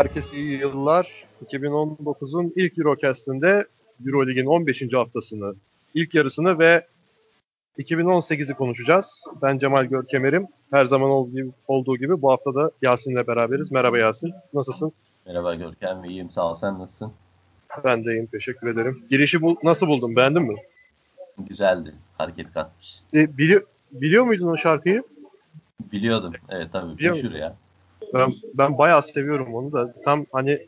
Herkese iyi yıllar. 2019'un ilk Eurocast'inde Eurolig'in 15. haftasını, ilk yarısını ve 2018'i konuşacağız. Ben Cemal Görkemer'im. Her zaman olduğu gibi bu hafta da Yasin'le beraberiz. Merhaba Yasin, nasılsın? Merhaba Görkem, iyiyim sağ ol. Sen nasılsın? Ben de iyiyim, teşekkür ederim. Girişi bu, nasıl buldun, beğendin mi? Güzeldi, hareket katmış. E, bili, biliyor muydun o şarkıyı? Biliyordum, evet tabii. Biliyor meşhur ya. Ben, ben bayağı seviyorum onu da. Tam hani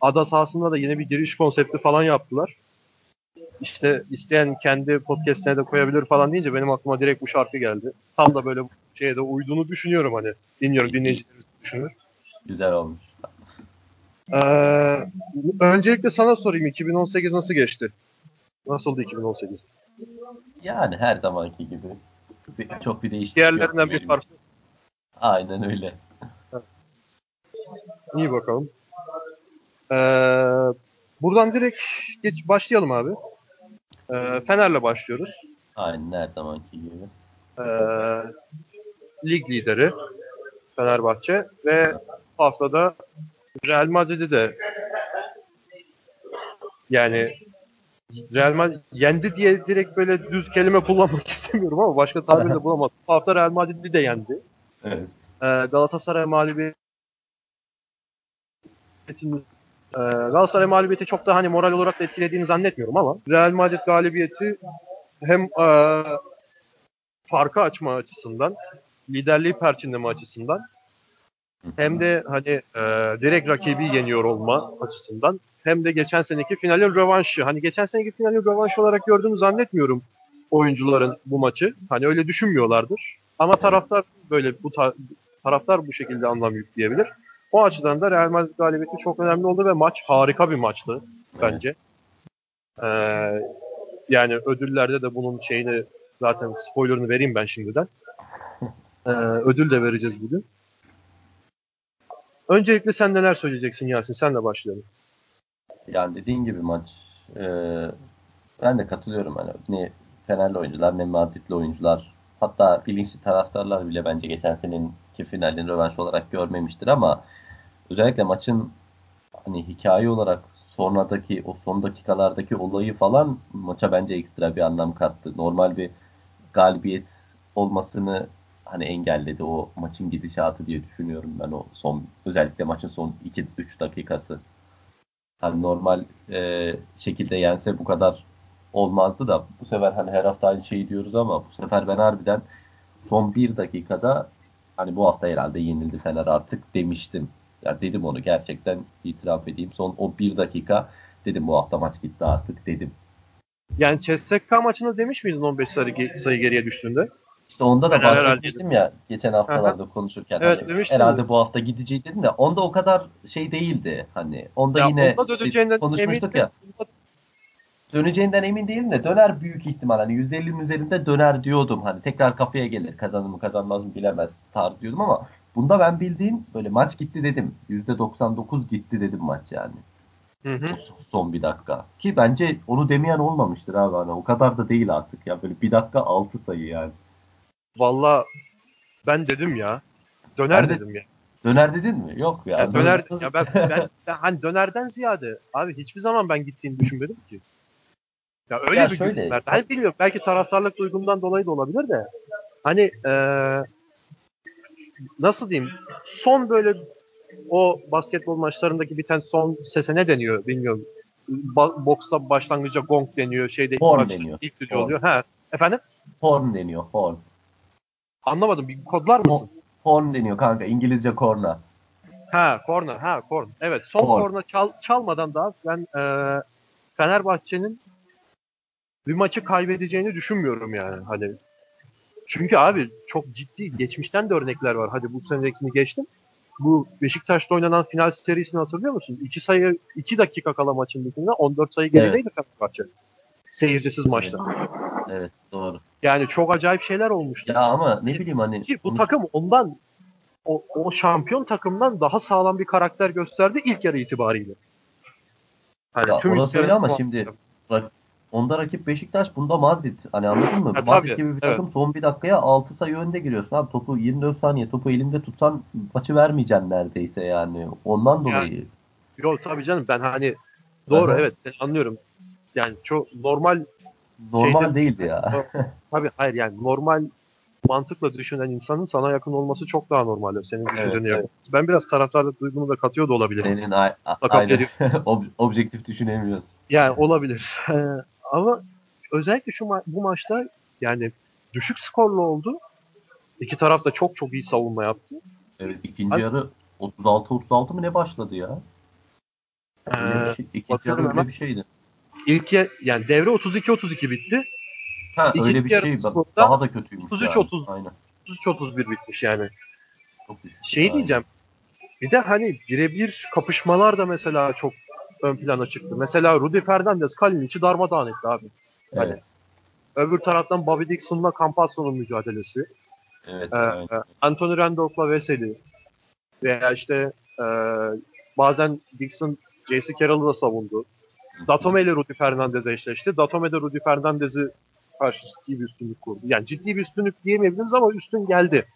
ada sahasında da yeni bir giriş konsepti falan yaptılar. İşte isteyen kendi podcast'ine de koyabilir falan deyince benim aklıma direkt bu şarkı geldi. Tam da böyle şeye de uyduğunu düşünüyorum hani. Dinliyorum dinleyicilerimiz düşünür. Güzel olmuş. Ee, öncelikle sana sorayım 2018 nasıl geçti? Nasıldı 2018? Yani her zamanki gibi. Çok bir değişiklik Diğerlerinden bir fark. Aynen öyle. İyi bakalım. Ee, buradan direkt geç başlayalım abi. Ee, Fener'le başlıyoruz. Aynen her zamanki gibi. Ee, lig lideri Fenerbahçe ve bu haftada Real Madrid'i de yani Real Madrid yendi diye direkt böyle düz kelime kullanmak istemiyorum ama başka tabir de bulamadım. Bu hafta Real Madrid'i de yendi. Evet. Ee, Galatasaray mağlubiyeti e, Galatasaray mağlubiyeti çok da hani moral olarak da etkilediğini zannetmiyorum ama Real Madrid galibiyeti hem e, farkı açma açısından, liderliği perçinleme açısından hem de hani e, direkt rakibi yeniyor olma açısından hem de geçen seneki finalin rövanşı. Hani geçen seneki finalin rövanşı olarak gördüğümü zannetmiyorum oyuncuların bu maçı. Hani öyle düşünmüyorlardır. Ama taraftar böyle bu ta- taraftar bu şekilde anlam yükleyebilir. O açıdan da Real Madrid galibiyeti çok önemli oldu ve maç harika bir maçtı bence. Ee, yani ödüllerde de bunun şeyini zaten spoilerını vereyim ben şimdiden. Ee, ödül de vereceğiz bugün. Öncelikle sen neler söyleyeceksin Yasin? Senle başlayalım. Yani dediğin gibi maç e, ben de katılıyorum. Hani ne Fenerli oyuncular ne Madridli oyuncular hatta bilinçli taraftarlar bile bence geçen senenin finalini rövanş olarak görmemiştir ama özellikle maçın hani hikaye olarak sonradaki o son dakikalardaki olayı falan maça bence ekstra bir anlam kattı. Normal bir galibiyet olmasını hani engelledi o maçın gidişatı diye düşünüyorum ben o son özellikle maçın son 2-3 dakikası. Hani normal e, şekilde yense bu kadar olmazdı da bu sefer hani her hafta aynı şeyi diyoruz ama bu sefer ben harbiden son bir dakikada hani bu hafta herhalde yenildi Fener artık demiştim. Ya dedim onu gerçekten itiraf edeyim. Son o bir dakika dedim bu hafta maç gitti artık dedim. Yani CSK maçında demiş miydin 15 sayı, sayı geriye düştüğünde? İşte onda da bahsetmiştim ya geçen haftalarda Aha. konuşurken. Evet, hani herhalde bu hafta gidecek dedim de onda o kadar şey değildi. Hani onda ya yine onda konuşmuştuk ya. Döneceğinden emin değilim de döner büyük ihtimal. Hani %50'nin üzerinde döner diyordum. Hani tekrar kafaya gelir. Kazanır mı kazanmaz mı bilemez tar diyordum ama bunda ben bildiğin böyle maç gitti dedim. %99 gitti dedim maç yani. Hı hı. Son bir dakika. Ki bence onu demeyen olmamıştır abi. Hani o kadar da değil artık ya. Böyle bir dakika altı sayı yani. Valla ben dedim ya. Döner ben de, dedim ya. Döner dedin mi? Yok ya. ya döner ya ben, ben, ben, hani dönerden ziyade abi hiçbir zaman ben gittiğini düşünmedim ki. Ya öyle ya bir şöyle, gün Ben bilmiyorum. Belki taraftarlık duygumdan dolayı da olabilir de. Hani ee, nasıl diyeyim? Son böyle o basketbol maçlarındaki biten son sese ne deniyor bilmiyorum. Ba- boksta başlangıca gong deniyor. Şeyde horn deniyor. İlk düdüğü oluyor. Ha. Efendim? Horn deniyor. Horn. Anlamadım. Bir kodlar mısın? Horn deniyor kanka. İngilizce korna. Ha korna. Ha korna. Evet. Son horn. korna çal, çalmadan daha ben e, Fenerbahçe'nin bir maçı kaybedeceğini düşünmüyorum yani. Hani çünkü abi çok ciddi geçmişten de örnekler var. Hadi bu senekini geçtim. Bu Beşiktaş'ta oynanan final serisini hatırlıyor musun? 2 sayı 2 dakika kala maçın bitiminde 14 sayı gerideydi evet. Fenerbahçe. Seyircisiz maçta. Evet doğru. Yani çok acayip şeyler olmuştu. Ya ama ne bileyim hani. Ki bu takım ondan o, o şampiyon takımdan daha sağlam bir karakter gösterdi ilk yarı itibariyle. Hani ya tüm orası öyle ama şimdi onda rakip Beşiktaş, bunda Madrid. Hani anladın mı? Ha, Madrid tabii, gibi bir evet. takım son bir dakikaya 6 sayı önde giriyorsun. Abi topu 24 saniye topu elinde tutsan maçı vermeyeceksin neredeyse yani. Ondan dolayı. Yok tabii canım ben hani doğru Aha. evet seni anlıyorum. Yani çok normal Normal şeyde- değildi ya. tabii hayır yani normal mantıkla düşünen insanın sana yakın olması çok daha normal. Senin düşüncene Evet, yakın. Ben biraz taraftarlık duygumu da katıyor da olabilir. Senin a- a- aynen. Ob- objektif düşünemiyoruz. Yani olabilir. Ama özellikle şu ma- bu maçta yani düşük skorlu oldu. İki taraf da çok çok iyi savunma yaptı. Evet ikinci Abi- yarı 36-36 mı ne başladı ya? Ee, şey, ikinci yarı öyle bir şeydi. ilk ye- yani devre 32-32 bitti. Ha İkinci öyle bir şey. Skorda Daha da kötüymüş 33-30. yani. Aynen. 33-31 bitmiş yani. Çok. Şey diyeceğim. Bir de hani birebir kapışmalar da mesela çok ön plana çıktı. Mesela Rudy Fernandez Kalinic'i darmadağın etti abi. Hani Evet. öbür taraftan Bobby Dixon'la Campazzo'nun mücadelesi. Evet. Ee, aynen. Anthony Randolph'la Veseli. Veya işte e, bazen Dixon J.C. Carroll'ı da savundu. Datome ile Rudy Fernandez'e eşleşti. Datome de Rudy Fernandez'i karşı ciddi bir üstünlük kurdu. Yani ciddi bir üstünlük diyemeyebiliriz ama üstün geldi.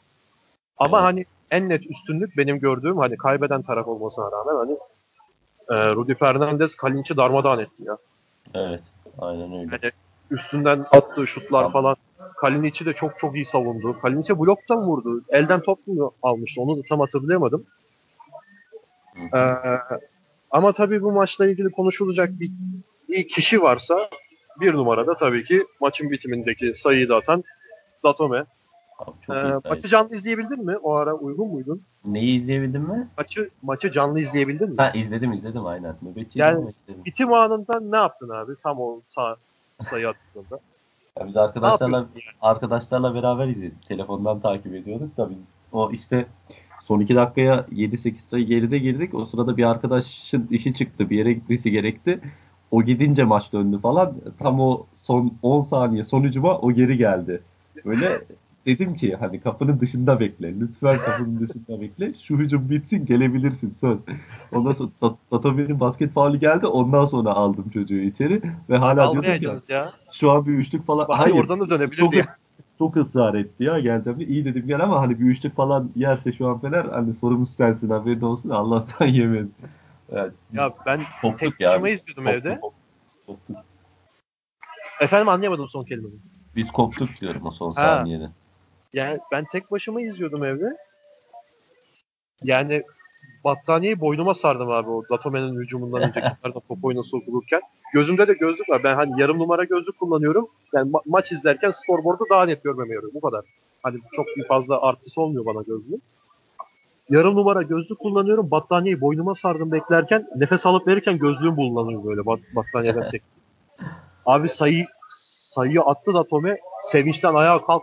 Ama Evet. hani en net üstünlük benim gördüğüm hani kaybeden taraf olmasına rağmen hani e, Rudy Fernandez Kalinic'i darmadağın etti ya. Evet. Aynen öyle. Yani üstünden attığı şutlar Tamam. falan. Kalinic'i de çok çok iyi savundu. Kalinic'e bloktan vurdu. Elden top mu almıştı? Onu da tam hatırlayamadım. Ee, ama tabii bu maçla ilgili konuşulacak bir, bir kişi varsa bir numarada tabii ki maçın bitimindeki sayıyı da atan Datome. Abi çok Ee, maçı canlı izleyebildin mi? O ara uygun muydun? Neyi izleyebildin mi? Maçı maçı canlı izleyebildin mi? Ha izledim izledim aynen. Nöbetçiydim Yani- izledim. Bitim anında ne yaptın abi? Tam o sağ, sayı attığında. Ya biz arkadaşlarla arkadaşlarla beraber izledik. Telefondan takip ediyorduk da biz o işte son 2 dakikaya 7-8 sayı geride girdik. O sırada bir arkadaşın işi çıktı. Bir yere gitmesi gerekti. O gidince maç döndü falan. Tam o son 10 saniye sonucuma o geri geldi. Böyle dedim ki hani kapının dışında bekle. Lütfen kapının dışında bekle. Şu hücum bitsin gelebilirsin söz. Ondan sonra Datome'nin basket faulü geldi. Ondan sonra aldım çocuğu içeri. Ve hala diyordum ki ya. şu an bir üçlük falan. Bari oradan da dönebilirdi çok, ya. çok ısrar etti ya geleceğim. diye. İyi dedim gel ama hani bir üçlük falan yerse şu an Fener hani sorumlusu sensin haberin olsun Allah'tan yemedi. Evet, Ya ben koptuk tek ya. başıma izliyordum Koptuk, evde. koptuk, koptuk. Efendim anlayamadım son kelimeyi. Biz koptuk diyorum o son saniyede. Yani ben tek başıma izliyordum evde. Yani battaniyeyi boynuma sardım abi o Datome'nin hücumundan önce kenarda top oyuna sokulurken. Gözümde de gözlük var. Ben hani yarım numara gözlük kullanıyorum. Yani ma- maç izlerken skorboardu daha net görmeme yarıyor. Bu kadar. Hani çok bir fazla artısı olmuyor bana gözlüğün. Yarım numara gözlük kullanıyorum. Battaniyeyi boynuma sardım beklerken nefes alıp verirken gözlüğüm bulunanıyor böyle bat- battaniyeden sek. Abi sayı sayıyı attı da Tome sevinçten ayağa kalk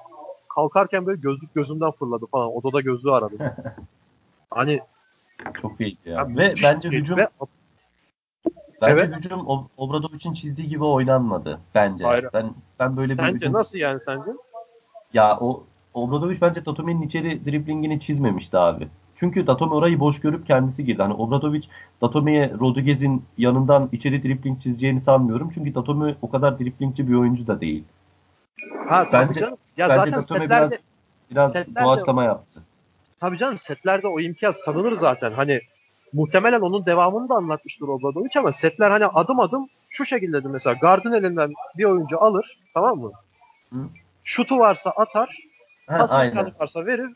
kalkarken böyle gözlük gözümden fırladı falan. Odada gözlüğü aradım. hani Çok iyiydi ya. ya Ve bence hücum Ve- bence Evet. hücum Ob- Obradovic'in çizdiği gibi oynanmadı bence. Hayır. Ben ben böyle bir sence hücum nasıl yani sence? Ya o Obradovic bence Datome'nin içeri driblingini çizmemişti abi. Çünkü Datome orayı boş görüp kendisi girdi. Hani Obradovic Datome'ye Rodriguez'in yanından içeri dribling çizeceğini sanmıyorum. Çünkü Datome o kadar driblingçi bir oyuncu da değil. Ha tabii Bence- canım. Ya bence zaten setlerde biraz biraz doğaçlama yaptı. tabii canım setlerde o imtiyaz tanınır zaten. Hani muhtemelen onun devamını da anlatmıştır Obradovic ama setler hani adım adım şu şekildedir mesela. Gardın elinden bir oyuncu alır tamam mı? Hı. Şutu varsa atar, pas varsa verir,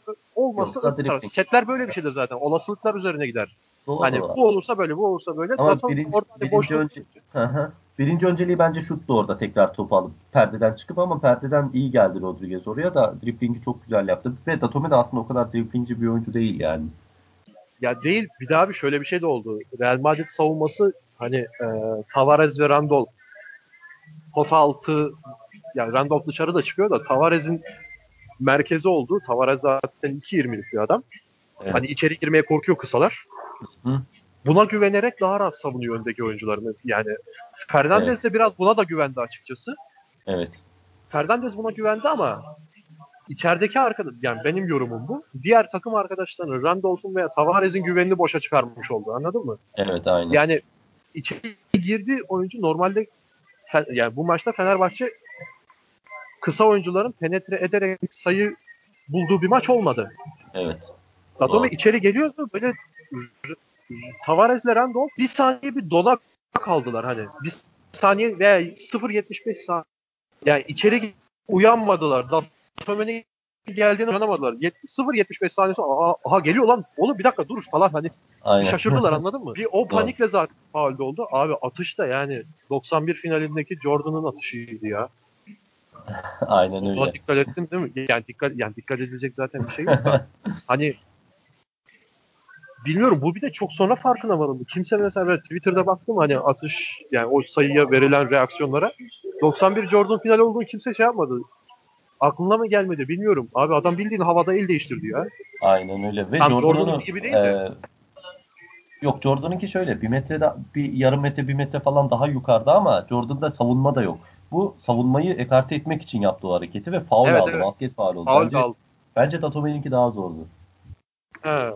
taraf. dribbling. Setler böyle bir şeydir zaten. Olasılıklar üzerine gider. Doğru. Hani bu olursa böyle, bu olursa böyle. Ama Datome birinci, orada hani birinci, önce, birinci önceliği bence şuttu orada tekrar topu alıp perdeden çıkıp ama perdeden iyi geldi Rodriguez oraya da driblingi çok güzel yaptı. Ve Datome de aslında o kadar driblingci bir oyuncu değil yani. Ya değil bir daha bir şöyle bir şey de oldu. Real Madrid savunması hani e, Tavares ve Randol pota altı yani Randolph dışarı da çıkıyor da Tavares'in merkezi olduğu Tavares zaten 2.20'lik bir adam. Evet. Hani içeri girmeye korkuyor kısalar. Hı. Buna güvenerek daha rahat savunuyor öndeki oyuncularını. Yani Fernandez Evet. de biraz buna da güvendi açıkçası. Evet. Fernandez buna güvendi ama içerideki arkadaş yani benim yorumum bu. Diğer takım arkadaşlarının Randolph'un veya Tavares'in güvenini boşa çıkarmış oldu. Anladın mı? Evet aynen. Yani içeri girdi oyuncu normalde yani bu maçta Fenerbahçe kısa oyuncuların penetre ederek sayı bulduğu bir maç olmadı. Evet. Datome içeri geliyordu böyle Tavares'le Randolph bir saniye bir donak kaldılar hani. Bir saniye veya 0.75 saniye. Yani içeri uyanmadılar. Datome'nin geldiğini uyanamadılar. Yet- 0.75 saniye sonra aha, aha geliyor lan oğlum bir dakika dur falan hani Aynen. şaşırdılar anladın mı? Bir o panikle zaten faulde oldu. Abi atış da yani 91 finalindeki Jordan'ın atışıydı ya. Aynen Ona öyle. dikkat ettin değil mi? Yani dikkat yani dikkat edilecek zaten bir şey yok hani bilmiyorum bu bir de çok sonra farkına varıldı. Kimse mesela ben Twitter'da baktım hani atış yani o sayıya verilen reaksiyonlara 91 Jordan final olduğunu kimse şey yapmadı. Aklına mı gelmedi bilmiyorum. Abi adam bildiğin havada el değiştirdi ya. Aynen öyle. Ve Jordan'ın gibi değil de. yok Jordan'ınki şöyle bir metrede bir yarım metre bir metre falan daha yukarıda ama Jordan'da savunma da yok. Bu savunmayı ekarte etmek için yaptığı o hareketi ve faul Evet, aldı. evet. Basket faul oldu. Faul bence, aldı. bence Datome'ninki daha zordu. He.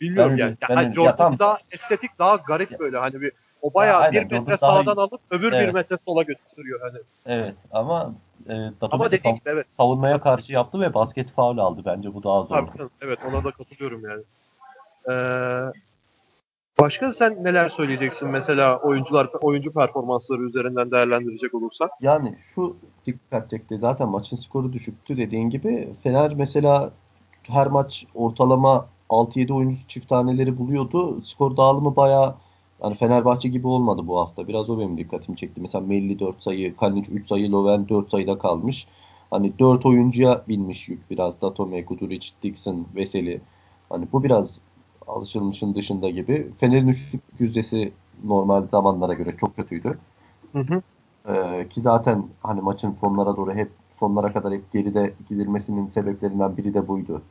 Bilmiyorum Ben yani. ben yani Jordan ya daha estetik, daha garip böyle hani bir o bayağı aynen, bir metre sağdan iyi. alıp öbür bir Evet. metre sola götürüyor hani. Evet ama e, Ama de dediğin sav- gibi evet. savunmaya karşı yaptı ve basket faul aldı. Bence bu daha zordu. Tabii evet ona da katılıyorum yani. Ee, başka sen neler söyleyeceksin mesela oyuncular oyuncu performansları üzerinden değerlendirecek olursak? Yani şu dikkat çekti. Zaten maçın skoru düşüktü dediğin gibi. Fener mesela her maç ortalama 6-7 oyuncusu çift taneleri buluyordu. Skor dağılımı bayağı yani Fenerbahçe gibi olmadı bu hafta. Biraz o benim dikkatimi çekti. Mesela Melli 4 sayı, Kalinic 3 sayı, Loven 4 sayıda kalmış. Hani 4 oyuncuya binmiş yük biraz. Datome, Guduric, Dixon, Veseli. Hani bu biraz alışılmışın dışında gibi. Fener'in üçlük yüzdesi normal zamanlara göre çok kötüydü. Hı hı. Ee, ki zaten hani maçın sonlara doğru hep sonlara kadar hep geride gidilmesinin sebeplerinden biri de buydu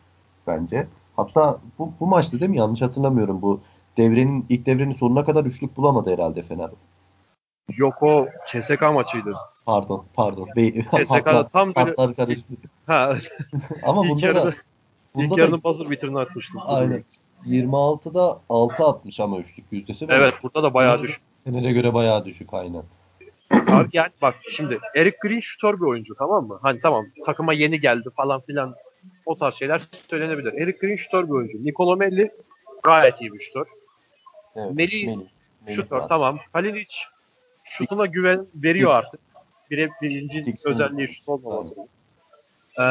bence. Hatta bu, bu maçta değil mi? Yanlış hatırlamıyorum. Bu devrenin ilk devrenin sonuna kadar üçlük bulamadı herhalde Fener. Yok o CSK maçıydı. Pardon, pardon. CSK'da tam böyle hatlar karıştı. ha Ama ilk bunda yarıda da bunda ilk yarının buzzer bitirini atmıştım. aynen. 26'da 6 atmış ama üçlük yüzdesi. Evet burada da bayağı düşük. Fener'e göre bayağı düşük aynen. Abi yani bak şimdi Eric Green şutör bir oyuncu tamam mı? Hani tamam takıma yeni geldi falan filan o tarz şeyler söylenebilir. Eric Green şutör bir oyuncu. Nicolo Melli gayet iyi bir şutör. Evet. Melih Şutör tamam. Kalinic şutuna güven veriyor artık. Bire, birinci Dixon. özelliği şut olmaması. Ee,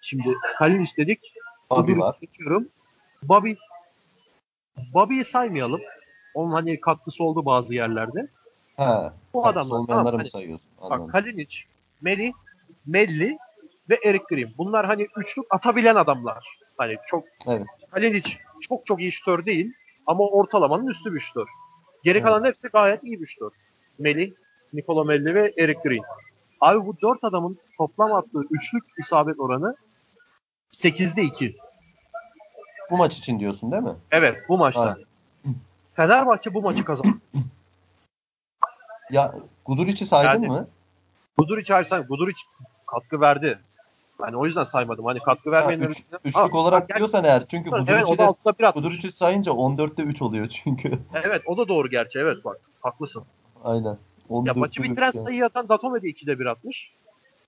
şimdi Kalinic dedik. Bobby var. geçiyorum. Bobby Bobby'yi saymayalım. Onun hani katkısı oldu bazı yerlerde. Ha, Bu adamlar, tamam, hani- sayıyorsun? Bak Anladım. Kalinic, Melih, Melli ve Eric Green. Bunlar hani üçlük atabilen adamlar. Hani çok Evet. Kalinic çok çok iyi şutör değil ama ortalamanın üstü bir şutör. Geri Evet. kalan hepsi gayet iyi bir şutör. Melih, Nikola Melli ve Eric Green. Abi bu dört adamın toplam attığı üçlük isabet oranı 8'de 2. Bu maç için diyorsun değil mi? Evet bu maçta. Aynen. Fenerbahçe bu maçı kazandı. Ya Guduric'i saydın Yani- mı? Guduric Ersan, Guduric katkı verdi. Hani o yüzden saymadım. Hani katkı Ha, vermeyenler üç- üçlük Ha, olarak diyorsan eğer çünkü Evet o da de altıda bir atmış. Guduric'i sayınca 14'te 3 oluyor çünkü. Evet o da doğru gerçi evet bak haklısın. Aynen. Ya 14'te maçı bitiren ya. sayı atan Datome de 2'de 1 atmış.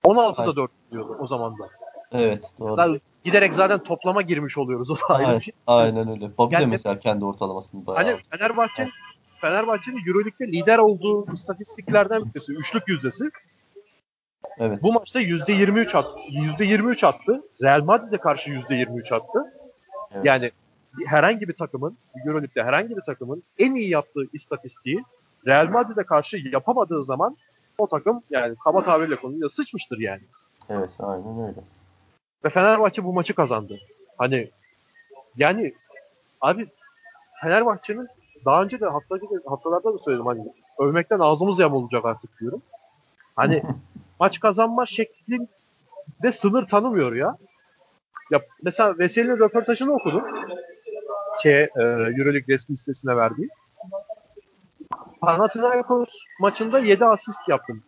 16'da Aynen. 4 diyordu o zaman da. Evet doğru. Zaten giderek zaten toplama girmiş oluyoruz o da ayrı Aynen, bir şey. aynen öyle. De Yani- mesela kendi ortalamasını bayağı. Hani Fenerbahçe Fenerbahçe'nin Euroleague'de lider olduğu istatistiklerden birisi. Üçlük yüzdesi. Evet. Bu maçta %23 attı. %23 attı. Real Madrid'e karşı %23 attı. Evet. Yani herhangi bir takımın, Euroleague'de herhangi bir takımın en iyi yaptığı istatistiği Real Madrid'e karşı yapamadığı zaman o takım yani kaba tabirle konuyla sıçmıştır yani. Evet aynen öyle. Ve Fenerbahçe bu maçı kazandı. Hani yani abi Fenerbahçe'nin daha önce de hafta haftalarda da söyledim hani övmekten ağzımız yamulacak artık diyorum. Hani kazanma şeklinde sınır tanımıyor ya. Ya mesela Veseli'nin röportajını okudum. Şey, e, Euroleague resmi sitesine verdiği. Panathinaikos maçında 7 asist yaptım.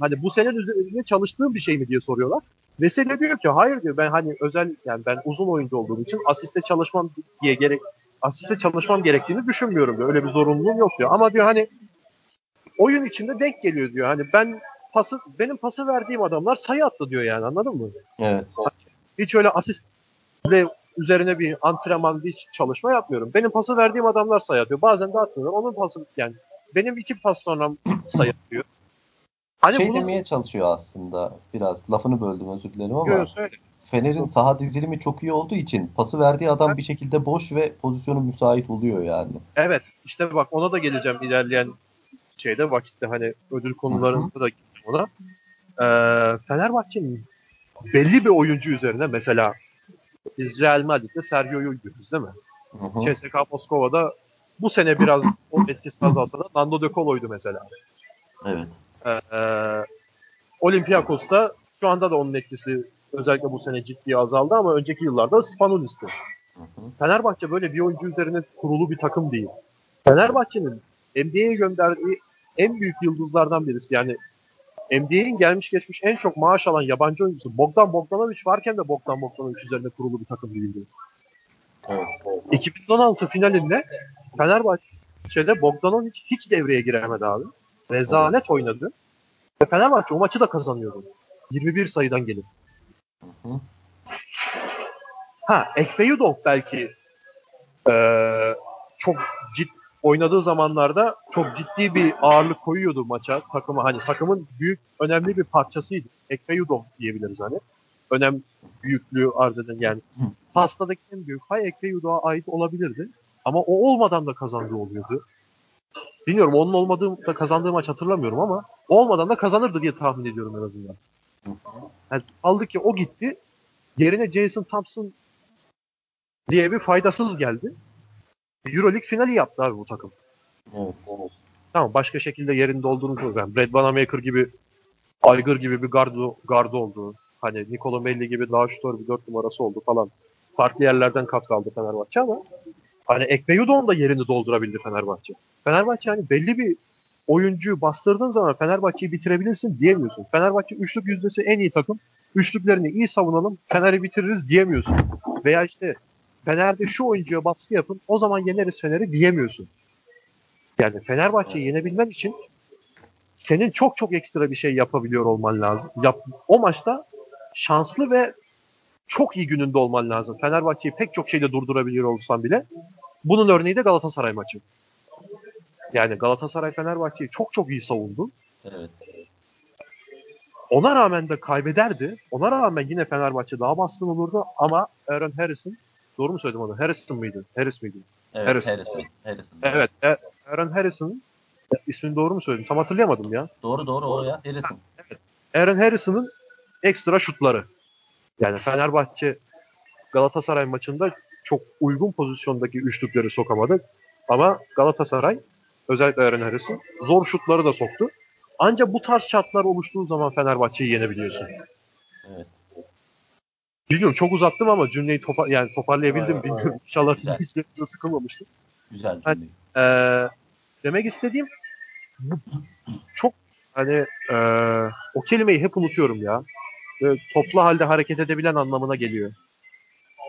Hani bu sene üzerinde çalıştığım bir şey mi diye soruyorlar. Veseli diyor ki hayır diyor ben hani özel yani ben uzun oyuncu olduğum için asiste çalışmam diye gerek asiste çalışmam gerektiğini düşünmüyorum diyor. Öyle bir zorunluluğum yok diyor. Ama diyor hani oyun içinde denk geliyor diyor. Hani ben pası benim pası verdiğim adamlar sayı attı diyor yani anladın mı? Evet. Hiç öyle asistle üzerine bir antrenman hiç çalışma yapmıyorum. Benim pası verdiğim adamlar sayı atıyor. Bazen de atmıyorlar. Onun pası yani benim iki pas sonra sayı atıyor. Hani şey bunu demeye çalışıyor aslında biraz. Lafını böldüm özür dilerim ama. Yo, söyle. Fener'in saha dizilimi çok iyi olduğu için pası verdiği adam bir şekilde boş ve pozisyonu müsait oluyor yani. Evet işte bak ona da geleceğim ilerleyen şeyde vakitte hani ödül konularında da geleceğim ona. Ee, Fenerbahçe'nin belli bir oyuncu üzerine mesela biz Real Madrid'de Sergio'yu görüyoruz değil mi? Hı hı. CSKA Moskova'da bu sene biraz o etkisi azalsa da Nando De Colo'ydu mesela. Evet. Ee, Olympiakos'ta şu anda da onun etkisi özellikle bu sene ciddi azaldı ama önceki yıllarda Spanulis'ti. Hı. Fenerbahçe böyle bir oyuncu üzerine kurulu bir takım değil. Fenerbahçe'nin NBA'ye gönderdiği en büyük yıldızlardan birisi. Yani NBA'in gelmiş geçmiş en çok maaş alan yabancı oyuncusu Bogdan Bogdanovic varken de Bogdan Bogdanovic üzerine kurulu bir takım değildi. Evet. 2016 finalinde Fenerbahçe'de Bogdanovic hiç devreye giremedi abi. Rezalet oynadı. Ve Fenerbahçe o maçı da kazanıyordu. 21 sayıdan gelip. Hı hı. Ha, Ekpeyudov belki eee, çok cid oynadığı zamanlarda çok ciddi bir ağırlık koyuyordu maça takıma. Hani takımın büyük önemli bir parçasıydı. Ekpeyudov diyebiliriz hani. Önem büyüklüğü arz eden yani. Pastadaki en büyük pay Ekpeyudov'a ait olabilirdi. Ama o olmadan da kazandığı oluyordu. Bilmiyorum onun olmadığı da kazandığı maç hatırlamıyorum ama olmadan da kazanırdı diye tahmin ediyorum en azından. Yani aldı ki o gitti. Yerine Jason Thompson diye bir faydasız geldi. Euroleague finali yaptı abi bu takım. Evet. Tamam başka şekilde yerinde olduğunu söylüyorum. Brad Vanamaker gibi Aygır gibi bir gardo, gardı oldu. Hani Nikola Melli gibi daha şutör bir dört numarası oldu falan. Farklı yerlerden kat kaldı Fenerbahçe ama hani Ekpeyudon da yerini doldurabildi Fenerbahçe. Fenerbahçe hani belli bir oyuncuyu bastırdığın zaman Fenerbahçe'yi bitirebilirsin diyemiyorsun. Fenerbahçe üçlük yüzdesi en iyi takım. Üçlüklerini iyi savunalım, Fener'i bitiririz diyemiyorsun. Veya işte Fener'de şu oyuncuya baskı yapın, o zaman yeneriz Fener'i diyemiyorsun. Yani Fenerbahçe'yi yenebilmen için senin çok çok ekstra bir şey yapabiliyor olman lazım. Yap, o maçta şanslı ve çok iyi gününde olman lazım. Fenerbahçe'yi pek çok şeyle durdurabiliyor olsan bile. Bunun örneği de Galatasaray maçı. Yani Galatasaray Fenerbahçe'yi çok çok iyi savundu. Evet. Ona rağmen de kaybederdi. Ona rağmen yine Fenerbahçe daha baskın olurdu ama Aaron Harrison doğru mu söyledim onu? Harrison mıydı? Harris miydi? Evet. Harrison. Harrison. Harrison. Evet. E- Aaron Harrison ismini doğru mu söyledim? Tam hatırlayamadım ya. Doğru doğru o ya. Harrison. Aaron Harrison'ın ekstra şutları. Yani Fenerbahçe Galatasaray maçında çok uygun pozisyondaki üçlükleri sokamadı. Ama Galatasaray özellikle Aaron Harrison zor şutları da soktu. Ancak bu tarz şartlar oluştuğu zaman Fenerbahçe'yi yenebiliyorsun. Evet. Bilmiyorum çok uzattım ama cümleyi topa yani toparlayabildim Evet, bilmiyorum. İnşallah Güzel. dinleyicilerimize sıkılmamıştır. Güzel Hadi. cümle. Ee, demek istediğim bu çok hani ee, o kelimeyi hep unutuyorum ya. Böyle toplu halde hareket edebilen anlamına geliyor.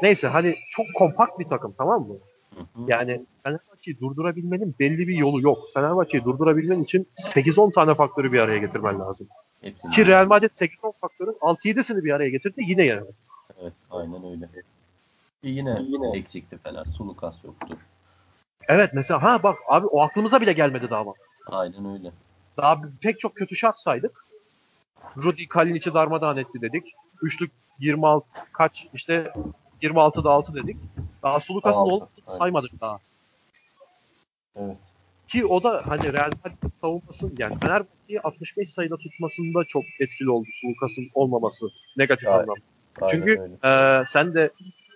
Neyse hani çok kompakt bir takım tamam mı? Hı hı. Yani Fenerbahçe'yi durdurabilmenin belli bir yolu yok. Fenerbahçe'yi durdurabilmen için 8-10 tane faktörü bir araya getirmen lazım. Hepsini. Ki Real Madrid 8-10 faktörün 6-7'sini bir araya getirdi yine yenemez. Evet. Aynen öyle. E yine, Yine. eksikti Fener. Sulukas yoktu. Evet mesela ha bak abi o aklımıza bile gelmedi daha bak. Aynen öyle. Daha pek çok kötü şart saydık. Rudi Kalinic'i darmadağın etti dedik. Üçlük 26 kaç işte 26'da 6 dedik. Daha Sulukas'ın olduğunu aynen. saymadık daha. Evet. Ki o da hani Real Madrid savunması yani Fenerbahçe'yi 65 sayıda tutmasında çok etkili oldu Sulukas'ın olmaması negatif Aynen. anlamda. Aynen Çünkü öyle. eee, sen de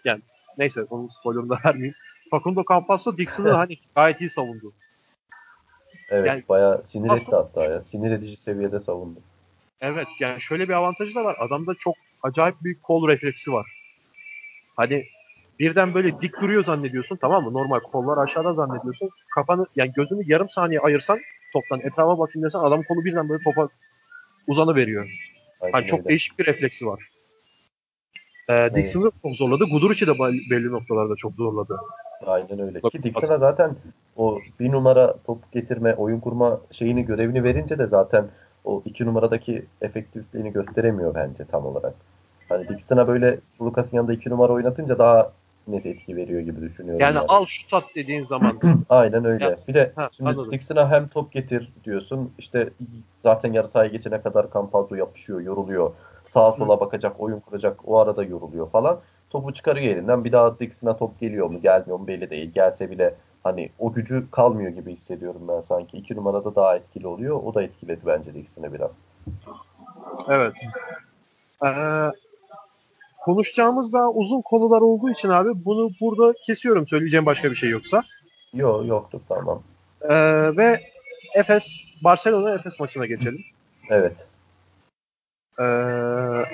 yani neyse onun spoilerını da vermeyeyim. Facundo Campasso Dixon'ı hani gayet iyi savundu. Evet. yani- bayağı sinir etti hatta ya. Sinir edici seviyede savundu. Evet yani şöyle bir avantajı da var. Adamda çok acayip büyük kol refleksi var. Hani birden böyle dik duruyor zannediyorsun tamam mı? Normal kollar aşağıda zannediyorsun. Kafanı yani gözünü yarım saniye ayırsan toptan etrafa bakayım desen adam kolu birden böyle topa uzanı veriyor. Aynen Hani çok öyle. değişik bir refleksi var. Ee, Dixon'ı evet. çok zorladı. Guduric'i de belli noktalarda çok zorladı. Aynen öyle. Ki Dixon'a zaten o bir numara top getirme, oyun kurma şeyini görevini verince de zaten o iki numaradaki efektifliğini gösteremiyor bence tam olarak. Hani Dixon'a böyle Lucas'ın yanında iki numara oynatınca daha net etki veriyor gibi düşünüyorum. Yani, yani. al şut at dediğin zaman. Aynen öyle. Ya, bir de ha, şimdi Dixon'a hem top getir diyorsun. İşte zaten yarı sahaya geçene kadar Campazzo yapışıyor, yoruluyor. Sağa sola bakacak, oyun kuracak. O arada yoruluyor falan. Topu çıkarıyor elinden. Bir daha Dixon'a top geliyor mu, gelmiyor mu belli değil. Gelse bile hani o gücü kalmıyor gibi hissediyorum ben sanki. İki numarada daha etkili oluyor. O da etkiledi bence Dixon'ı biraz. Evet. Ee, konuşacağımız daha uzun konular olduğu için abi bunu burada kesiyorum söyleyeceğim başka bir şey yoksa. Yok yoktu tamam. Ee, ve Efes Barcelona Efes maçına geçelim. Evet. Ee,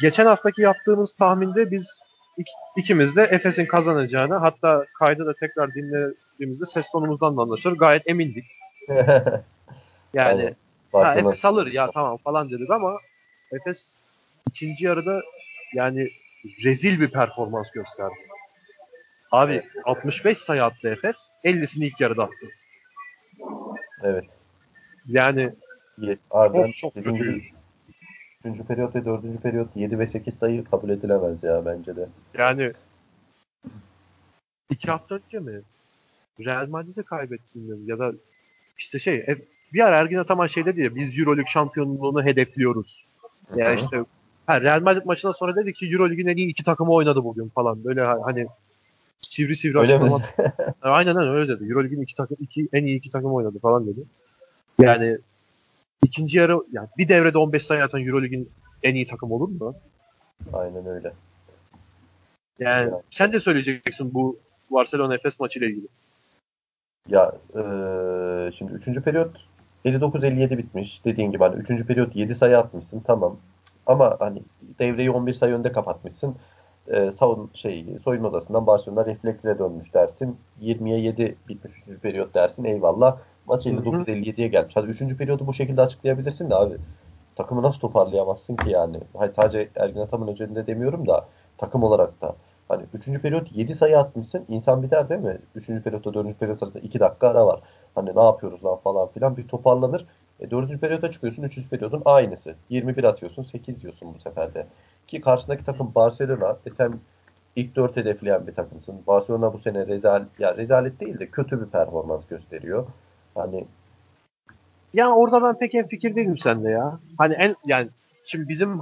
geçen haftaki yaptığımız tahminde biz ik, ikimiz de Efes'in kazanacağını hatta kaydı da tekrar dinlediğimizde ses tonumuzdan da anlaşılır. Gayet emindik. yani ha, Efes alır ya tamam falan dedik ama Efes ikinci yarıda yani rezil bir performans gösterdi. Abi evet. 65 sayı attı Efes. 50'sini ilk yarıda attı. Evet. Yani Abi çok, çok kötü. 3. periyot ve 4. periyot 7 ve 8 sayı kabul edilemez ya bence de. Yani iki hafta önce mi? Real Madrid'e kaybettiğinde ya da işte şey bir ara Ergin Ataman şey dedi ya biz Euroleague şampiyonluğunu hedefliyoruz. Yani Hı-hı. işte Ha, Real Madrid maçından sonra dedi ki Euroleague'in en iyi iki takımı oynadı bugün falan. Böyle hani sivri sivri öyle açıklama. Aynen öyle, öyle dedi. Euroleague'in iki takım iki en iyi iki takım oynadı falan dedi. Yani ikinci yarı yani bir devrede 15 sayı atan Euroleague'in en iyi takım olur mu? Aynen öyle. Yani ya. sen de söyleyeceksin bu Barcelona Efes maçı ile ilgili. Ya e, şimdi 3. periyot 59-57 bitmiş. Dediğin gibi hani 3. periyot 7 sayı atmışsın. Tamam. Ama hani devreyi 11 sayı önde kapatmışsın. E, savun şey soyunma odasından Barcelona refleksle dönmüş dersin. 20'ye 7 bitmiş 3. periyot dersin. Eyvallah. Maç 59-57'ye gelmiş. Hadi 3. periyodu bu şekilde açıklayabilirsin de abi. Takımı nasıl toparlayamazsın ki yani? Hayır, sadece Ergin Ataman üzerinde demiyorum da takım olarak da. Hani 3. periyot 7 sayı atmışsın. İnsan biter değil mi? 3. periyotta 4. periyot arasında 2 dakika ara var. Hani ne yapıyoruz lan falan filan bir toparlanır. E, dördüncü periyoda çıkıyorsun. Üçüncü periyodun aynısı. 21 atıyorsun. 8 diyorsun bu sefer de. Ki karşındaki takım Barcelona. E sen ilk dört hedefleyen bir takımsın. Barcelona bu sene rezal, ya rezalet değil de kötü bir performans gösteriyor. Hani ya orada ben pek en fikir değilim sende ya. Hani en yani şimdi bizim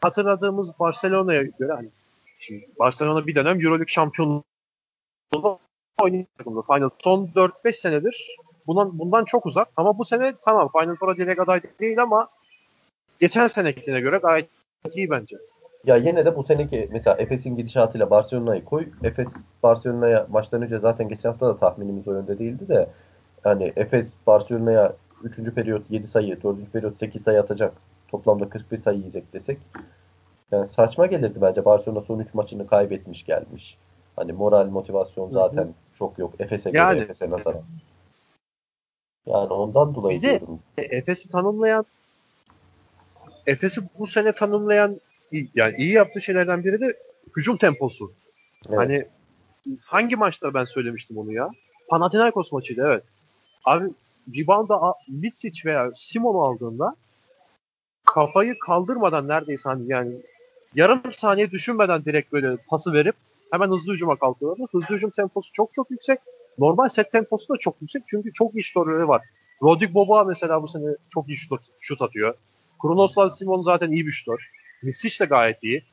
hatırladığımız Barcelona'ya göre hani şimdi Barcelona bir dönem EuroLeague şampiyonluğu oynayan takımda. Final son 4-5 senedir bundan, bundan çok uzak. Ama bu sene tamam Final Four'a direkt aday değil ama geçen senekine göre gayet iyi bence. Ya yine de bu seneki mesela Efes'in gidişatıyla Barcelona'yı koy. Efes Barcelona'ya maçtan önce zaten geçen hafta da tahminimiz o yönde değildi de hani Efes Barcelona'ya 3. periyot 7 sayı, 4. periyot 8 sayı atacak. Toplamda 41 sayı yiyecek desek. Yani saçma gelirdi bence. Barcelona son 3 maçını kaybetmiş gelmiş. Hani moral, motivasyon zaten hı hı. çok yok. Efes'e göre yani, Efes'e nazaran. Yani ondan dolayı Bize diyorum. Efes'i tanımlayan Efes'i bu sene tanımlayan yani iyi yaptığı şeylerden biri de hücum temposu. Evet. Hani hangi maçta ben söylemiştim onu ya? Panathinaikos maçıydı evet. Abi rebound'a Mitsic veya Simon aldığında kafayı kaldırmadan neredeyse hani yani yarım saniye düşünmeden direkt böyle pası verip hemen hızlı hücuma kalkıyorlar. Hızlı hücum temposu çok çok yüksek. Normal set temposu da çok yüksek çünkü çok iyi şutörleri var. Rodrik Boba mesela bu sene çok iyi şut, şut atıyor. Kronosla Simon zaten iyi bir şutör. Misic de gayet iyi.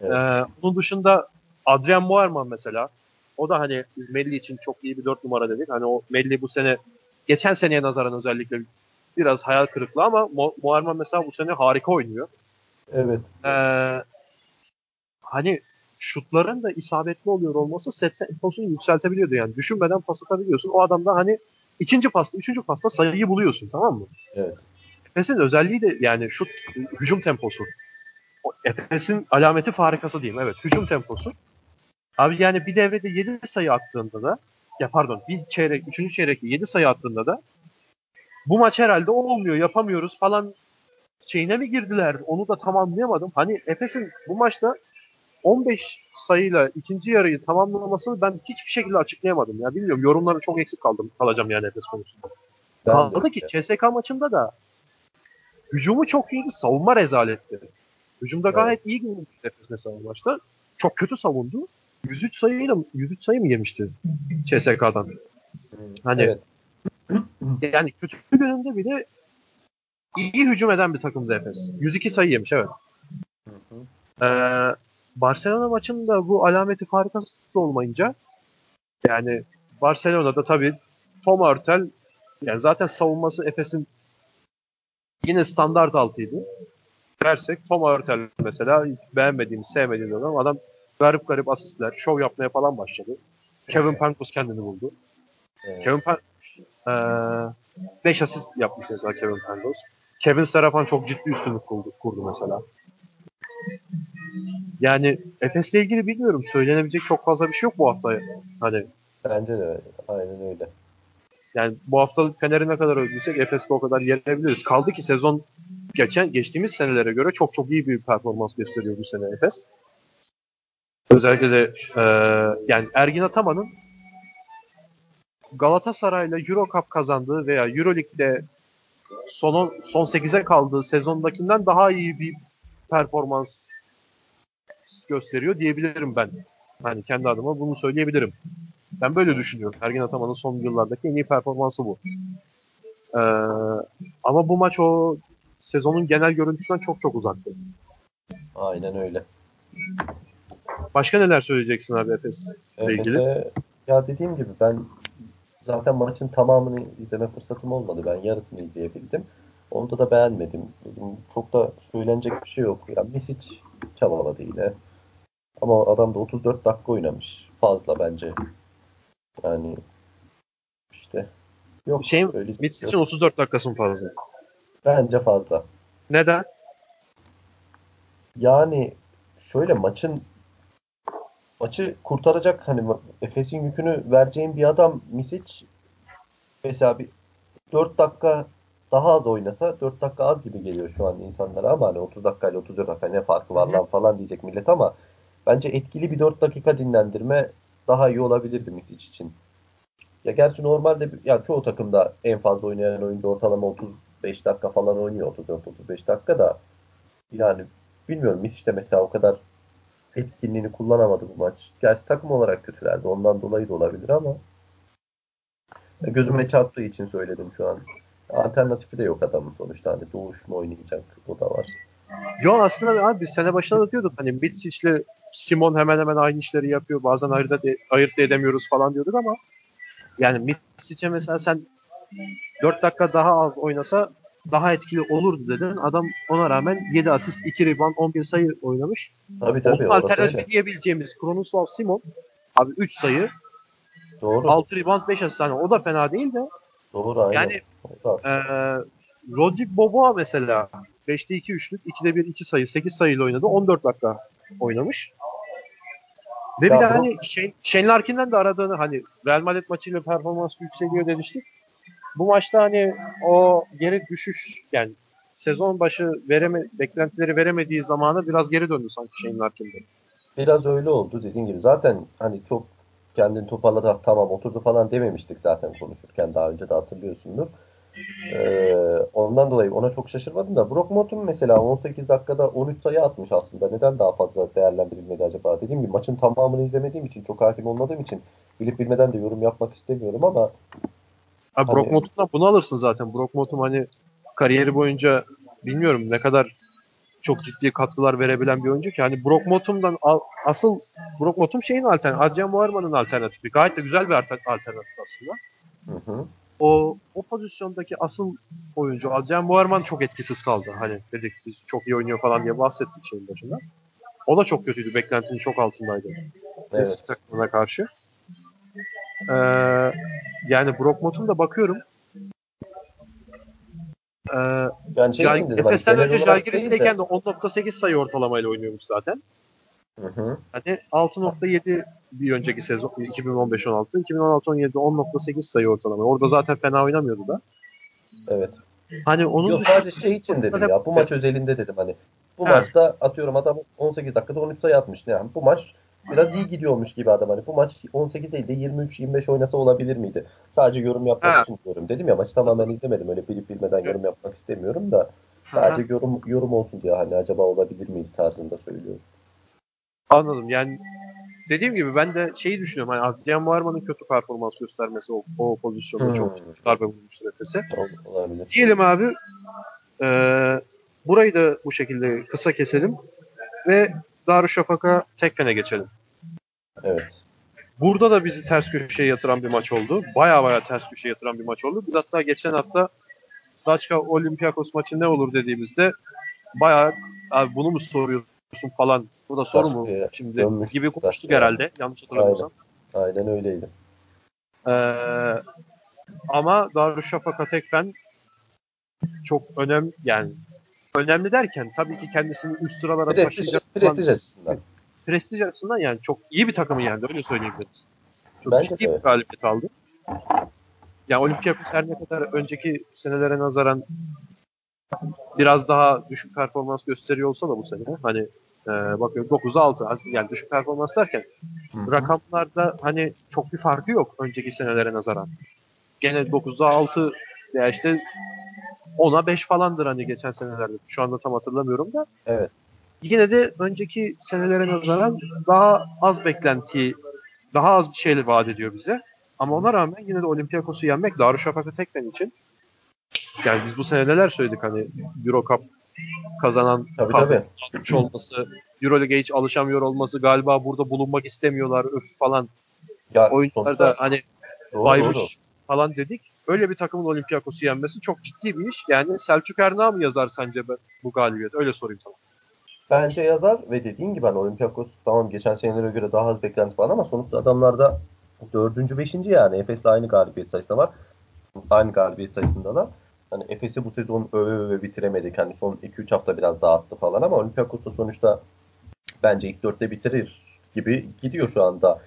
Evet. Ee, bunun dışında Adrian Moerman mesela. O da hani biz Melli için çok iyi bir dört numara dedik. Hani o Melli bu sene geçen seneye nazaran özellikle biraz hayal kırıklığı ama Moerman mesela bu sene harika oynuyor. Evet. Ee, hani şutların da isabetli oluyor olması set temposunu yükseltebiliyordu yani. Düşünmeden pas atabiliyorsun. O adam da hani ikinci pasta, üçüncü pasta sayıyı buluyorsun tamam mı? Evet. Efes'in özelliği de yani şut, hücum temposu. Efes'in alameti farikası diyeyim. Evet, hücum temposu. Abi yani bir devrede 7 sayı attığında da ya pardon bir çeyrek, üçüncü çeyrekte 7 sayı attığında da bu maç herhalde olmuyor, yapamıyoruz falan şeyine mi girdiler? Onu da tam anlayamadım. Hani Efes'in bu maçta 15 sayıyla ikinci yarıyı tamamlamasını ben hiçbir şekilde açıklayamadım. Ya bilmiyorum yorumlara çok eksik kaldım kalacağım yani Efes konusunda. Ben Kaldı ki. CSK maçında da hücumu çok iyiydi, savunma rezaletti. Hücumda Evet. gayet iyi gidiyordu Efes mesela maçta. Çok kötü savundu. 103 sayıyla 103 sayı mı yemişti CSK'dan? Hani Evet. yani kötü gününde bile iyi hücum eden bir takımdı Efes. 102 sayı yemiş evet. Ee, Barcelona maçında bu alameti farikası olmayınca yani Barcelona'da tabii Tom Hurtel yani zaten savunması Efes'in yine standart altıydı. Dersek Tom Hurtel mesela beğenmediğimiz, sevmediğimiz adam. Adam garip garip asistler, şov yapmaya falan başladı. Kevin Pangos kendini buldu. Kevin Pan 5 asist yapmış mesela Kevin Pangos. Kevin Serafan çok ciddi üstünlük kurdu, kurdu mesela. Yani Efes'le ilgili bilmiyorum. Söylenebilecek çok fazla bir şey yok bu hafta. Hani Bence de öyle. Aynen öyle. yani bu hafta Fener'i ne kadar övdüysek Efes'te o kadar yenebiliriz. Kaldı ki sezon geçen geçtiğimiz senelere göre çok çok iyi bir performans gösteriyor bu sene Efes. Özellikle de e, yani Ergin Ataman'ın Galatasaray'la Euro Cup kazandığı veya Euro Lig'de son, son 8'e kaldığı sezondakinden daha iyi bir performans gösteriyor diyebilirim ben. Hani kendi adıma bunu söyleyebilirim. Ben böyle düşünüyorum. Ergin Ataman'ın son yıllardaki en iyi performansı bu. Ee, ama bu maç o sezonun genel görüntüsünden çok çok uzaktı. Aynen öyle. Başka neler söyleyeceksin abi Efes? Evet, ilgili. e, ya dediğim gibi ben zaten maçın tamamını izleme fırsatım olmadı. Ben yarısını izleyebildim. Onda da beğenmedim. Dedim, çok da söylenecek bir şey yok. Ya Misic çabaladı yine. Ama adam da 34 dakika oynamış. Fazla bence. Yani işte yok. Şey, yok. için 34 dakikasın fazla. Bence fazla. Neden? Yani şöyle maçın maçı kurtaracak. Hani Efes'in yükünü vereceğin bir adam Misic mesela bir 4 dakika daha az oynasa 4 dakika az gibi geliyor şu an insanlara ama hani 30 dakika ile 34 dakika ne farkı var lan falan diyecek millet ama bence etkili bir 4 dakika dinlendirme daha iyi olabilirdi Misic için. Ya gerçi normalde ya çoğu takımda en fazla oynayan oyuncu ortalama 35 dakika falan oynuyor 34-35 dakika da. Yani bilmiyorum Misic de mesela o kadar etkinliğini kullanamadı bu maç. Gerçi takım olarak kötülerdi. Ondan dolayı da olabilir ama gözüme çarptığı için söyledim şu an. Alternatifi de yok adamın sonuçta. Hani Doğuş mu oynayacak? O da var. Yo aslında abi biz sene başında da diyorduk hani Mitsic'le Simon hemen hemen aynı işleri yapıyor. Bazen ayırt, ede- ayırt edemiyoruz falan diyorduk ama yani Mitsic'e mesela sen 4 dakika daha az oynasa daha etkili olurdu dedin. Adam ona rağmen 7 asist, 2 rebound, 11 sayı oynamış. Tabii tabii. Onun alternatifi diyebileceğimiz Kronoslav Simon abi 3 sayı, Doğru. 6 rebound, 5 asist. Yani o da fena değil de Doğru aynen. Yani- Ee, Rodrik Boboa mesela 5'te 2 üçlük, 2'de 1 2 sayı, 8 sayıyla oynadı. 14 dakika oynamış. Ve Ya bir de bu- hani Shane, Shane Larkin'den de aradığını hani Real Madrid maçıyla performans yükseliyor demiştik. Bu maçta hani o geri düşüş yani sezon başı vereme, beklentileri veremediği zamanı biraz geri döndü sanki Shane Larkin'de. Biraz öyle oldu dediğin gibi. Zaten hani çok kendini toparladı "Ah, tamam oturdu falan dememiştik zaten konuşurken daha önce de hatırlıyorsundur. Ee, ondan dolayı ona çok şaşırmadım da Brock Morton mesela 18 dakikada 13 sayı atmış aslında. Neden daha fazla değerlendirilmedi acaba? Dediğim gibi maçın tamamını izlemediğim için çok hakim olmadığım için bilip bilmeden de yorum yapmak istemiyorum ama Abi Brock Motum'dan bunu alırsın zaten. Brock Motum hani kariyeri boyunca bilmiyorum ne kadar çok ciddi katkılar verebilen bir oyuncu ki hani Brock Motum'dan al- asıl Brock Motum şeyin alternatifi. Adrian Moerman'ın alternatifi. Gayet de güzel bir alter- alternatif aslında. hı hı, O o pozisyondaki asıl oyuncu Adrian Moerman çok etkisiz kaldı. Hani dedik biz çok iyi oynuyor falan diye bahsettik şeyin başında. O da çok kötüydü. Beklentinin çok altındaydı. evet. Eski takımına karşı. Ee, yani Brock da bakıyorum. Ee, Yani şey hani Efes'ten önce Jalgiris'teyken de 10.8 sayı ortalamayla oynuyormuş zaten. Hı hı. Hani 6.7 bir önceki sezon 2015-16, 2016-17'de 10.8 sayı ortalama. Orada zaten fena oynamıyordu da. Evet. Hani onun Yok sadece şey için dedim ya. Bu maç özelinde dedim hani Bu evet. maçta atıyorum adam 18 dakikada 13 sayı atmış. Yani bu maç biraz iyi gidiyormuş gibi adam. Hani bu maç 18 değil de 23-25 oynasa olabilir miydi? Sadece yorum yapmak ha. için diyorum. Dedim ya maçı tamamen izlemedim. Öyle bilip bilmeden yorum yapmak istemiyorum da. Sadece Aha. yorum yorum olsun diye hani acaba olabilir miydi tarzında söylüyorum. Anladım. Yani dediğim gibi ben de şeyi düşünüyorum. Hani Adrian Muarman'ın kötü performans göstermesi o, o pozisyonda hmm. çok darbe vurmuştur Efes'e. Diyelim abi e, burayı da bu şekilde kısa keselim ve Darüşşafaka Tekfen'e geçelim. Evet. Burada da bizi ters köşeye yatıran bir maç oldu. Baya baya ters köşeye yatıran bir maç oldu. Biz hatta geçen hafta Daçka Olympiakos maçı ne olur dediğimizde baya abi bunu mu soruyorsun falan. Bu da soru mu şimdi dönmüş, gibi konuştuk herhalde. Yanlış hatırlamıyorsam. Aynen, Aynen öyleydi. Ee, ama Darüşşafaka Tekfen çok önemli yani önemli derken tabii ki kendisini üst sıralara taşıyacak. Prestij açısından. Prestij açısından yani çok iyi bir takımı yendi öyle söyleyebiliriz. Çok Bence ciddi de. bir galibiyet aldı. Yani Olympiakos her ne kadar önceki senelere nazaran biraz daha düşük performans gösteriyor olsa da bu sene hani e, bakıyorum 9'a 6 yani düşük performans derken Hı-hı. rakamlarda hani çok bir farkı yok önceki senelere nazaran. Gene 9'a 6 veya işte 10'a 5 falandır hani geçen senelerde. Şu anda tam hatırlamıyorum da. Evet. Yine de önceki senelere nazaran daha az beklenti, daha az bir şeyle vaat ediyor bize. Ama ona rağmen yine de Olympiakos'u yenmek Darüşşafaka Tekmen için yani biz bu sene neler söyledik hani Euro Cup kazanan tabii, tabii. olması, Euroleague'e hiç alışamıyor olması, galiba burada bulunmak istemiyorlar öf falan. Ya, Oyuncular da hani doğru, baymış doğru. falan dedik. Öyle bir takımın Olympiakos'u yenmesi çok ciddi bir iş. Yani Selçuk Erna mı yazar sence bu galibiyet? Öyle sorayım sana. Bence yazar ve dediğin gibi hani Olympiakos tamam geçen senelere göre daha az beklenti falan ama sonuçta adamlarda dördüncü, beşinci yani Efes'le aynı galibiyet sayısında var. Aynı galibiyet sayısında da. Hani Efes'i bu sezon öve öve bitiremedik. Hani son 2-3 hafta biraz dağıttı falan ama Olympiakos da sonuçta bence ilk dörtte bitirir gibi gidiyor şu anda.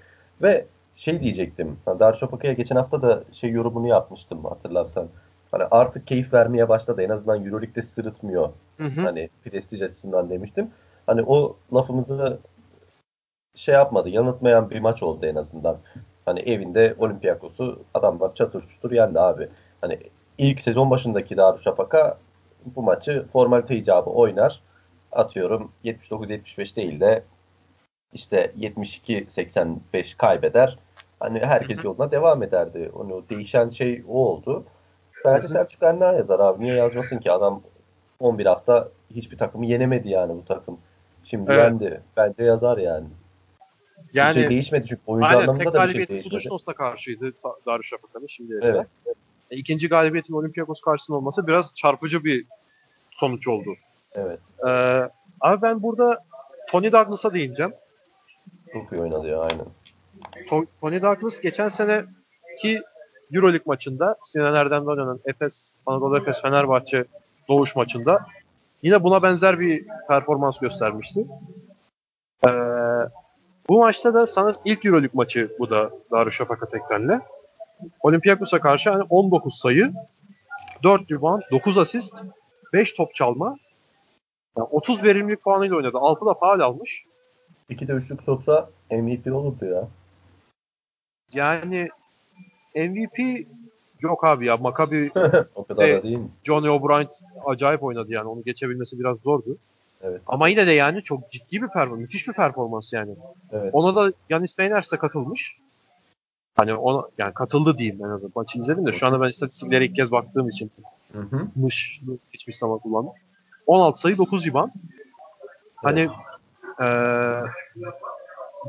Ve şey diyecektim. Darüşşafaka'ya geçen hafta da şey yorumunu yapmıştım hatırlarsan. Hani artık keyif vermeye başladı. En azından Euroleague'de sırıtmıyor. Hı hı. Hani prestij açısından demiştim. Hani o lafımızı şey yapmadı, yanıltmayan bir maç oldu en azından. Hani evinde Olympiakos'u adamlar çatır çutur yendi abi. Hani ilk sezon başındaki Darüşşafaka bu maçı formalite icabı oynar. Atıyorum 79-75 değil de işte 72-85 kaybeder. Hani herkes hı hı. yoluna devam ederdi. Onu değişen şey o oldu. Bence Selçuk Enna yazar abi. Niye yazmasın ki? Adam 11 hafta hiçbir takımı yenemedi yani bu takım. Şimdi evet. yendi. Bence yazar yani. Yani, bir şey değişmedi çünkü oyuncu aynen, anlamında da bir şey değişmedi. Kuduşnos'ta karşıydı Darüşşafaka'nın şimdi. Evet. E, ikinci galibiyetin Olympiakos karşısında olması biraz çarpıcı bir sonuç oldu. Evet. Ee, abi ben burada Tony Douglas'a değineceğim. Çok iyi oynadı ya aynen. Tony Douglas geçen sene ki Euroleague maçında Sinan Erdem'de oynanan Efes, Anadolu Efes Fenerbahçe Doğuş maçında yine buna benzer bir performans göstermişti. Ee, bu maçta da sana ilk Euroleague maçı bu da Darüşşafaka Tekren'le. Olympiakos'a karşı hani 19 sayı, 4 rebound, 9 asist, 5 top çalma. Yani 30 verimlilik puanıyla oynadı. 6 da faal almış. 2 de üçlük soksa MVP olurdu ya. Yani MVP yok abi ya. Maccabi o kadar da değil mi? Johnny O'Brien acayip oynadı yani. Onu geçebilmesi biraz zordu. Evet. Ama yine de yani çok ciddi bir performans. Müthiş bir performans yani. Evet. Ona da Yanis Beyners de katılmış. Hani ona yani katıldı diyeyim en azından. Maçı izledim de şu anda ben istatistiklere ilk kez baktığım için hı hı. geçmiş zaman kullandım. 16 sayı 9 riban. Hani evet. ee,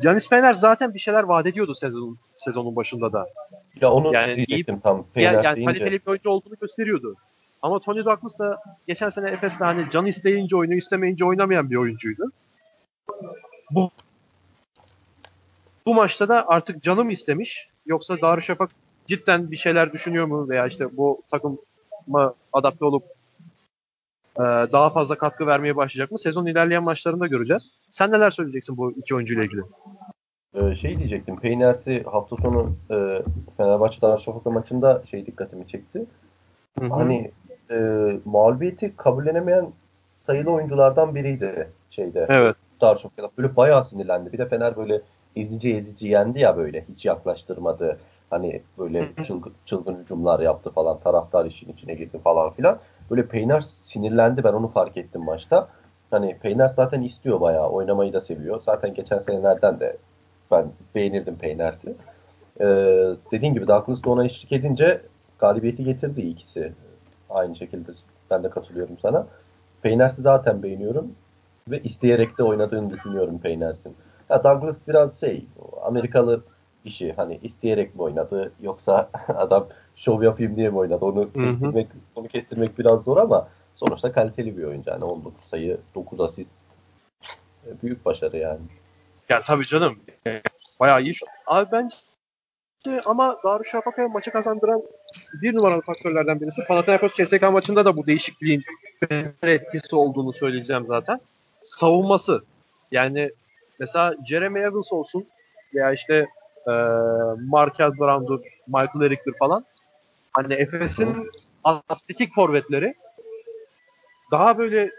Yanis Fener zaten bir şeyler vaat ediyordu sezon, sezonun başında da. Ya onu yani diyecektim iyi, tam. ya, yani deyince. kaliteli bir oyuncu olduğunu gösteriyordu. Ama Tony Douglas da geçen sene Efes'te hani can isteyince oynuyor, istemeyince oynamayan bir oyuncuydu. Bu bu maçta da artık canım istemiş. Yoksa Darüşşafak cidden bir şeyler düşünüyor mu veya işte bu takıma adapte olup daha fazla katkı vermeye başlayacak mı? Sezon ilerleyen maçlarında göreceğiz. Sen neler söyleyeceksin bu iki oyuncuyla ilgili? Ee, şey diyecektim. Peynersi hafta sonu e, Fenerbahçe Darüşşafaka maçında şey dikkatimi çekti. Hı hı. Hani e, mağlubiyeti kabullenemeyen sayılı oyunculardan biriydi şeyde. Evet. Darüşşafaka'da. Böyle bayağı sinirlendi. Bir de Fener böyle ezici ezici yendi ya böyle. Hiç yaklaştırmadı. Hani böyle çılgın, çılgın hücumlar yaptı falan. Taraftar işin içine girdi falan filan. Böyle Peyner sinirlendi. Ben onu fark ettim maçta. Hani Peyner zaten istiyor bayağı. Oynamayı da seviyor. Zaten geçen senelerden de ben beğenirdim Peyner'si. Ee, dediğin gibi Douglas da ona eşlik edince galibiyeti getirdi ikisi. Aynı şekilde ben de katılıyorum sana. Peyners'i zaten beğeniyorum ve isteyerek de oynadığını düşünüyorum Peyners'in. Ya Douglas biraz şey Amerikalı işi hani isteyerek mi oynadı yoksa adam şov yapayım diye mi oynadı onu Hı hı. kestirmek onu kestirmek biraz zor ama sonuçta kaliteli bir oyuncu yani 19 sayı 9 asist E, büyük başarı yani. Ya tabii canım. E, Bayağı iyi. Abi bence ama Darüşşafaka'ya maçı kazandıran bir numaralı faktörlerden birisi Panathinaikos CSK maçında da bu değişikliğin etkisi olduğunu söyleyeceğim zaten. Savunması. Yani mesela Jeremy Evans olsun veya işte e, Markel Brown'dur, Michael Eric'tir falan. Hani Efes'in atletik forvetleri daha böyle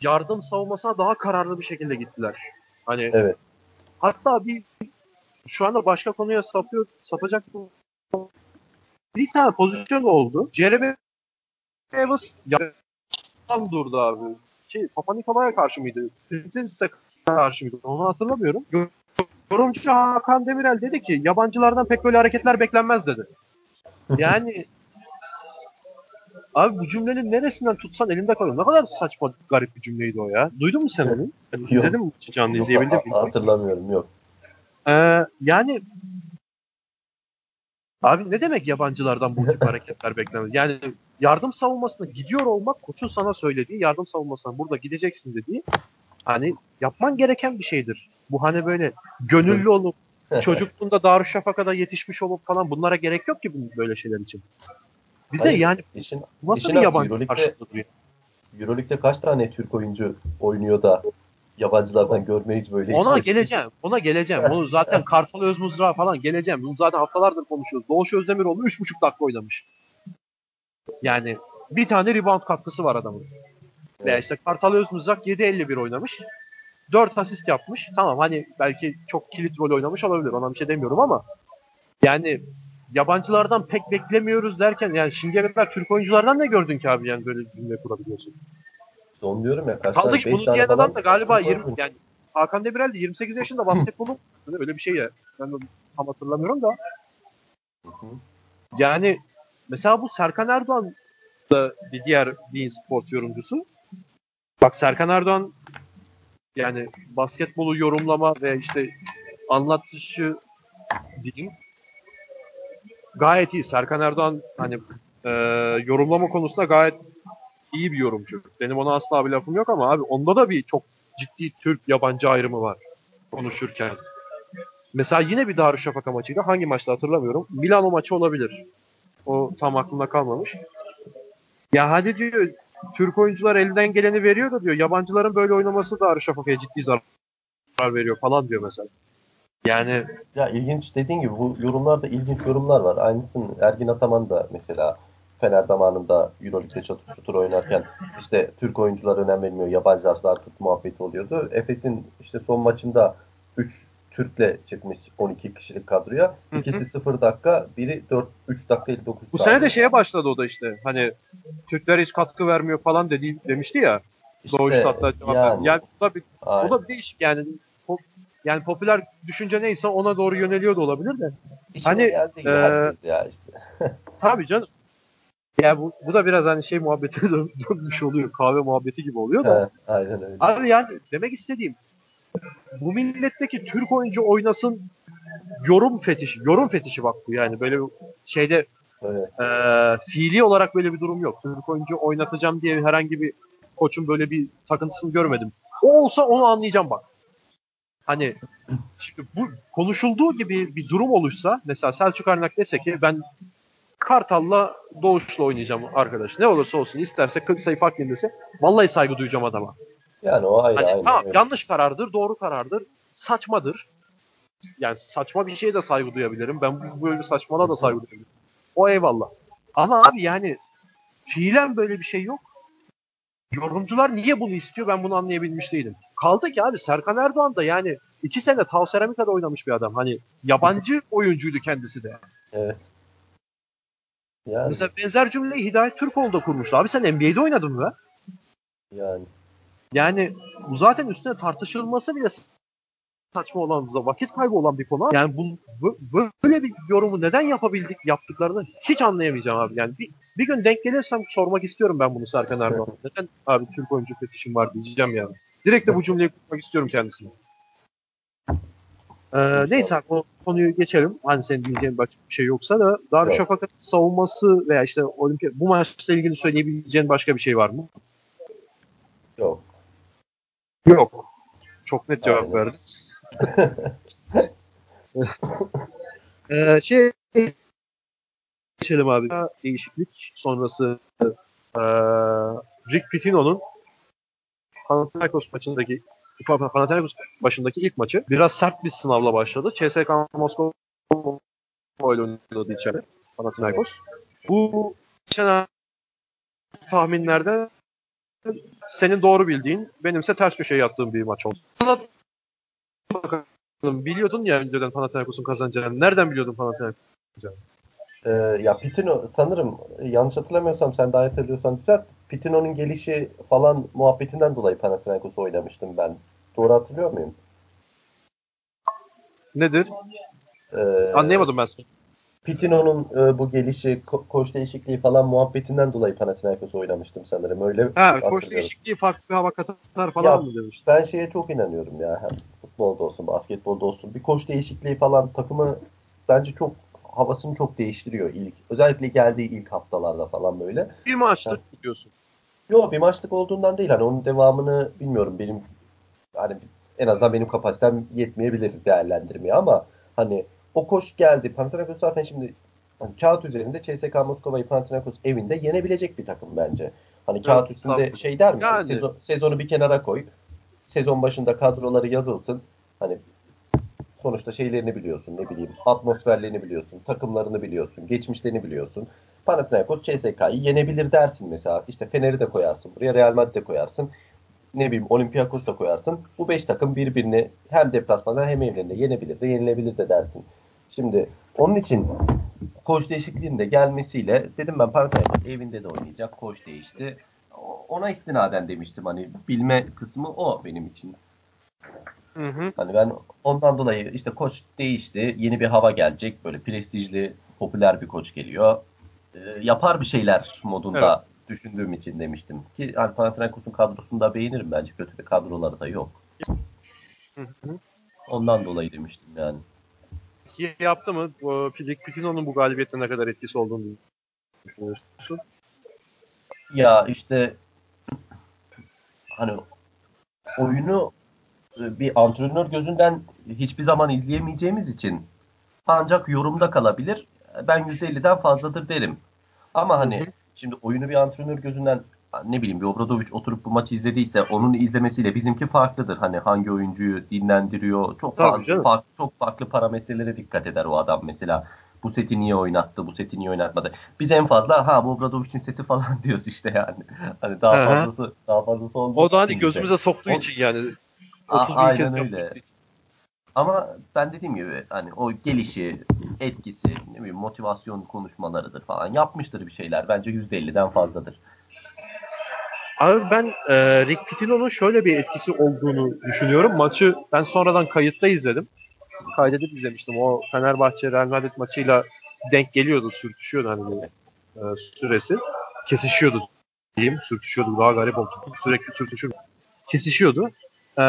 yardım savunmasına daha kararlı bir şekilde gittiler. Hani Evet. Hatta bir şu anda başka konuya sapıyor, sapacak bir tane pozisyon oldu. Jeremy Evans yan durdu abi. Şey, Papa Nikola'ya karşı mıydı? Printezis'e karşı mıydı? Onu hatırlamıyorum. Yorumcu Hakan Demirel dedi ki yabancılardan pek böyle hareketler beklenmez dedi. Yani Abi bu cümlenin neresinden tutsan elinde kalıyor. Ne kadar saçma, garip bir cümleydi o ya. Duydun mu sen onu? Yani Yok. İzledin mi canlı izleyebildin mi? Ha- Hatırlamıyorum yok. Ee, yani abi ne demek yabancılardan bu tip hareketler beklenir? Yani yardım savunmasına gidiyor olmak koçun sana söylediği yardım savunmasına burada gideceksin dediği hani yapman gereken bir şeydir. Bu hani böyle gönüllü olup çocukluğunda Darüşşafaka'da yetişmiş olup falan bunlara gerek yok ki böyle şeyler için. Bir de yani işin, nasıl işin bir yabancı Euroleague'de- karşılığı duruyor? Euroleague'de kaç tane Türk oyuncu oynuyor da yabancılardan görmeyiz böyle Ona işler. geleceğim. Ona geleceğim. Onu zaten Kartal Özmuzra falan geleceğim. Bunu zaten haftalardır konuşuyoruz. Doğuş Özdemiroğlu 3,5 dakika oynamış. Yani bir tane rebound katkısı var adamın. Veya işte Kartal Özmuzrak 7.51 oynamış. 4 asist yapmış. Tamam hani belki çok kilit rol oynamış olabilir. Ona bir şey demiyorum ama yani yabancılardan pek beklemiyoruz derken yani şimdiye kadar Türk oyunculardan ne gördün ki abi yani böyle cümle kurabiliyorsun? Onu diyorum ya kaç Kaldı ki bunu diyen adam da galiba Türk 20 oyuncu. yani Hakan Demirel de 28 yaşında basketbolu Hani öyle bir şey ya. Ben de tam hatırlamıyorum da. Yani mesela bu Serkan Erdoğan da bir diğer bir spor yorumcusu. Bak Serkan Erdoğan yani basketbolu yorumlama ve işte anlatışı diyeyim gayet iyi. Serkan Erdoğan hani e, yorumlama konusunda gayet iyi bir yorumcu. Benim ona asla bir lafım yok ama abi onda da bir çok ciddi Türk yabancı ayrımı var konuşurken. Mesela yine bir Darüşşafaka maçıydı. Hangi maçta hatırlamıyorum. Milano maçı olabilir. O tam aklımda kalmamış. Ya hadi diyor Türk oyuncular elinden geleni veriyor da diyor yabancıların böyle oynaması Darüşşafaka'ya ciddi zarar veriyor falan diyor mesela. Yani Ya ilginç dediğin gibi bu yorumlarda ilginç yorumlar var. Aynısını Ergin Ataman da mesela Fener zamanında Euroleague'de çatır çutur oynarken işte Türk oyuncular önem vermiyor, yabancılar tut muhabbeti oluyordu. Efes'in işte son maçında 3 Türk'le çıkmış 12 kişilik kadroya. Hı hı. İkisi 0 dakika, biri 4 3 dakika 59 bu saniye. sene de şeye başladı o da işte. Hani Türkler hiç katkı vermiyor falan dedi demişti ya. İşte Doğuşta hatta cevap yani. yani, bu da bir aynen. O da bir değişik yani. Pop- yani popüler düşünce neyse ona doğru yöneliyor da olabilir de. İşine hani, e, ya işte. Tabii canım. Ya bu, bu da biraz hani şey muhabbeti dön- dönmüş oluyor. Kahve muhabbeti gibi oluyor da. Evet, aynen öyle. Abi yani demek istediğim bu milletteki Türk oyuncu oynasın yorum fetişi. Yorum fetişi bak bu yani. Böyle şeyde Evet. e, fiili olarak böyle bir durum yok. Türk oyuncu oynatacağım diye herhangi bir koçun böyle bir takıntısını görmedim. O olsa onu anlayacağım bak. Hani şimdi bu konuşulduğu gibi bir durum oluşsa mesela Selçuk Arnak dese ki ben Kartal'la Doğuş'la oynayacağım arkadaş. Ne olursa olsun isterse 40 sayı fark yenilirse vallahi saygı duyacağım adama. Yani o ayrı Hani aynen tamam öyle. yanlış karardır, doğru karardır, saçmadır. Yani saçma bir şeye de saygı duyabilirim. Ben bu böyle saçmalığa da saygı duyabilirim. O eyvallah. Ama abi yani fiilen böyle bir şey yok. yorumcular niye bunu istiyor ben bunu anlayabilmiş değilim. Kaldı ki abi Serkan Erdoğan da yani iki sene Tav Seramika'da oynamış bir adam. Hani yabancı oyuncuydu kendisi de. Evet. Yani, Mesela benzer cümleyi Hidayet Türkoğlu da kurmuştu. Abi sen NBA'de oynadın mı? yani. Yani bu zaten üstüne tartışılması bile saçma olan, vakit kaybı olan bir konu. Yani bu, bu- böyle bir yorumu neden yapabildik, yaptıklarını hiç anlayamayacağım abi. Yani bir, bir gün denk gelirsem sormak istiyorum ben bunu Serkan Erdoğan'a. Neden abi Türk oyuncu fetişim var diyeceğim yani. Direkt de bu cümleyi kurmak istiyorum kendisine. Ee, neyse o konuyu geçelim. Hani senin diyeceğin başka bir şey yoksa da Darüşşafaka'nın savunması veya işte olimpiyat bu maçla ilgili söyleyebileceğin başka bir şey var mı? Yok. Yok. Çok net cevap Aynen. verdin. Ee, şey geçelim abi. Değişiklik sonrası ee, Rick Pitino'nun Panathinaikos maçındaki Panathinaikos başındaki ilk maçı biraz sert bir sınavla başladı. CSKA Moskova ile oynadı içeri Panathinaikos. Bu geçen tahminlerde senin doğru bildiğin, benimse ters köşeye yattığım bir maç oldu. Biliyordun ya önceden Panathinaikos'un kazanacağını. Nereden biliyordun Panathinaikos'un kazanacağını? Ee, ya Pitino sanırım yanlış hatırlamıyorsam sen daha hatırlıyorsan düzelt. Pitino'nun gelişi falan muhabbetinden dolayı Panathinaikos oynamıştım ben. Doğru hatırlıyor muyum? Nedir? Ee, Anlayamadım ben seni. Pitino'nun e, bu gelişi, ko- koç değişikliği falan muhabbetinden dolayı Panathinaikos oynamıştım sanırım. Öyle Ha, koç değişikliği farklı bir hava katar falan Ya, mı demiştin? Ben şeye çok inanıyorum ya. Hem futbolda olsun, basketbolda olsun. Bir koç değişikliği falan takımı bence çok havasını çok değiştiriyor ilk. Özellikle geldiği ilk haftalarda falan böyle. Bir maçtır diyorsun. Yok bir maçlık olduğundan değil. Hani onun devamını bilmiyorum. Benim hani en azından benim kapasitem yetmeyebilir değerlendirmeye ama hani o koş geldi. Panathinaikos zaten şimdi hani kağıt üzerinde CSKA Moskova'yı Panathinaikos evinde yenebilecek bir takım bence. Hani kağıt Evet, üstünde tabii. şey der misin? Yani. Sezon- sezonu bir kenara koy. Sezon başında kadroları yazılsın. Hani sonuçta şeylerini biliyorsun ne bileyim atmosferlerini biliyorsun, takımlarını biliyorsun, geçmişlerini biliyorsun. Panathinaikos CSK'yı yenebilir dersin mesela. İşte Fener'i de koyarsın. Buraya Real Madrid de koyarsın. Ne bileyim Olympiakos da koyarsın. Bu beş takım birbirini hem deplasmanda hem evlerinde yenebilir de yenilebilir de dersin. Şimdi onun için koç değişikliğinin de gelmesiyle dedim ben Panathinaikos evinde de oynayacak. Koç değişti. Ona istinaden demiştim hani bilme kısmı o benim için. Hı hı. Hani ben ondan dolayı işte koç değişti. Yeni bir hava gelecek. Böyle prestijli, popüler bir koç geliyor. Ee, yapar bir şeyler modunda düşündüğüm için demiştim. Ki hani Panathinaikos'un kadrosunu da beğenirim bence. Kötü bir kadroları da yok. Hı hı. Ondan dolayı demiştim yani. Peki yaptı mı? Rick Pitino'nun bu galibiyette ne kadar etkisi olduğunu düşünüyorsun? Ya işte hani oyunu e, bir antrenör gözünden hiçbir zaman izleyemeyeceğimiz için ancak yorumda kalabilir. Ben %50'den fazladır derim. Ama hani Hı hı. şimdi oyunu bir antrenör gözünden ne bileyim bir Obradovic oturup bu maçı izlediyse onun izlemesiyle bizimki farklıdır. Hani hangi oyuncuyu dinlendiriyor. Çok Tabii canım. farklı, çok farklı parametrelere dikkat eder o adam mesela. Bu seti niye oynattı, bu seti niye oynatmadı. Biz en fazla ha bu Obradovic'in seti falan diyoruz işte yani. Hani daha Hı hı. fazlası daha fazlası olduğu O da hani gözümüze soktuğu O- için yani. A- 30 bin kez öyle. için. Ama ben dediğim gibi hani o gelişi, etkisi, ne bileyim motivasyon konuşmalarıdır falan yapmıştır bir şeyler. Bence %50'den fazladır. Abi ben e, Rick Pitino'nun şöyle bir etkisi olduğunu düşünüyorum. Maçı ben sonradan kayıtta izledim. Kaydedip izlemiştim. O Fenerbahçe Real Madrid maçıyla denk geliyordu, sürtüşüyordu hani e, süresi. Kesişiyordu diyeyim. Sürtüşüyordu. Daha garip oldu. Sürekli sürtüşür. Kesişiyordu. E,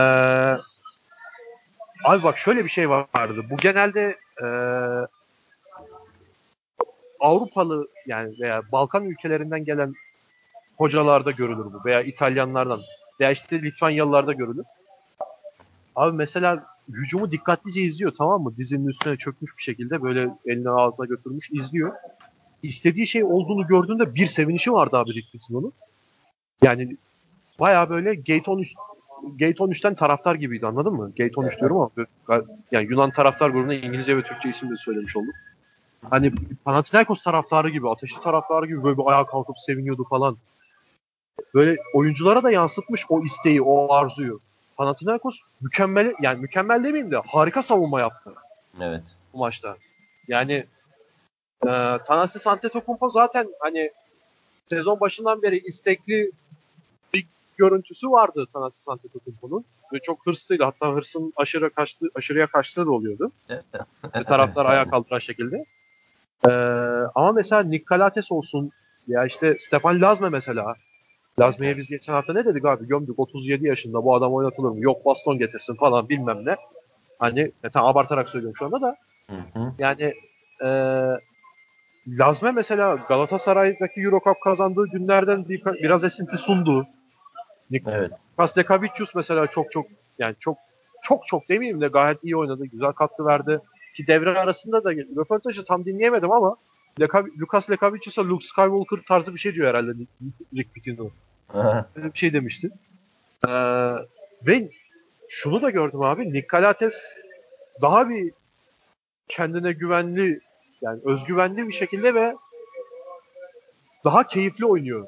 abi bak şöyle bir şey vardı. Bu genelde e, Avrupalı yani veya Balkan ülkelerinden gelen hocalarda görülür bu veya İtalyanlardan veya işte Litvanyalılarda görülür. Abi mesela hücumu dikkatlice izliyor tamam mı? Dizinin üstüne çökmüş bir şekilde böyle elini ağzına götürmüş izliyor. İstediği şey olduğunu gördüğünde bir sevinişi vardı abi Rick Pitino'nun. Yani baya böyle Gate 13 Gate 13'ten taraftar gibiydi anladın mı? Gate 13 diyorum ama yani Yunan taraftar grubuna İngilizce ve Türkçe isim de söylemiş oldum. Hani Panathinaikos taraftarı gibi, ateşli taraftarı gibi böyle bir ayağa kalkıp seviniyordu falan. Böyle oyunculara da yansıtmış o isteği, o arzuyu. Panathinaikos mükemmel yani mükemmel demeyeyim de harika savunma yaptı. Evet. Bu maçta. Yani e, Tanasi Antetokounmpo zaten hani sezon başından beri istekli bir görüntüsü vardı Tanasi Antetokounmpo'nun. Ve çok hırslıydı. Hatta hırsın aşırı kaçtı, aşırıya kaçtığı da oluyordu. Ve taraftar ayağa kaldıran şekilde. Ee, ama mesela Nick Calates olsun ya işte Stefan Lazme mesela. Lazme'ye biz geçen hafta ne dedik abi? Gömdük 37 yaşında bu adam oynatılır mı? Yok baston getirsin falan bilmem ne. Hani e, tam abartarak söylüyorum şu anda da. Hı hı. Yani e, Lazme mesela Galatasaray'daki Eurocup kazandığı günlerden bir, biraz esinti sundu. Evet. Lukas Lekavicius mesela çok çok yani çok çok çok demeyeyim de gayet iyi oynadı. Güzel katkı verdi. Ki devre arasında da röportajı tam dinleyemedim ama Leka, Lucas Lekavicius'a Luke Skywalker tarzı bir şey diyor herhalde Rick Pitino. Bir şey demişti. Ee, ve şunu da gördüm abi. Nick Calates daha bir kendine güvenli yani özgüvenli bir şekilde ve daha keyifli oynuyor.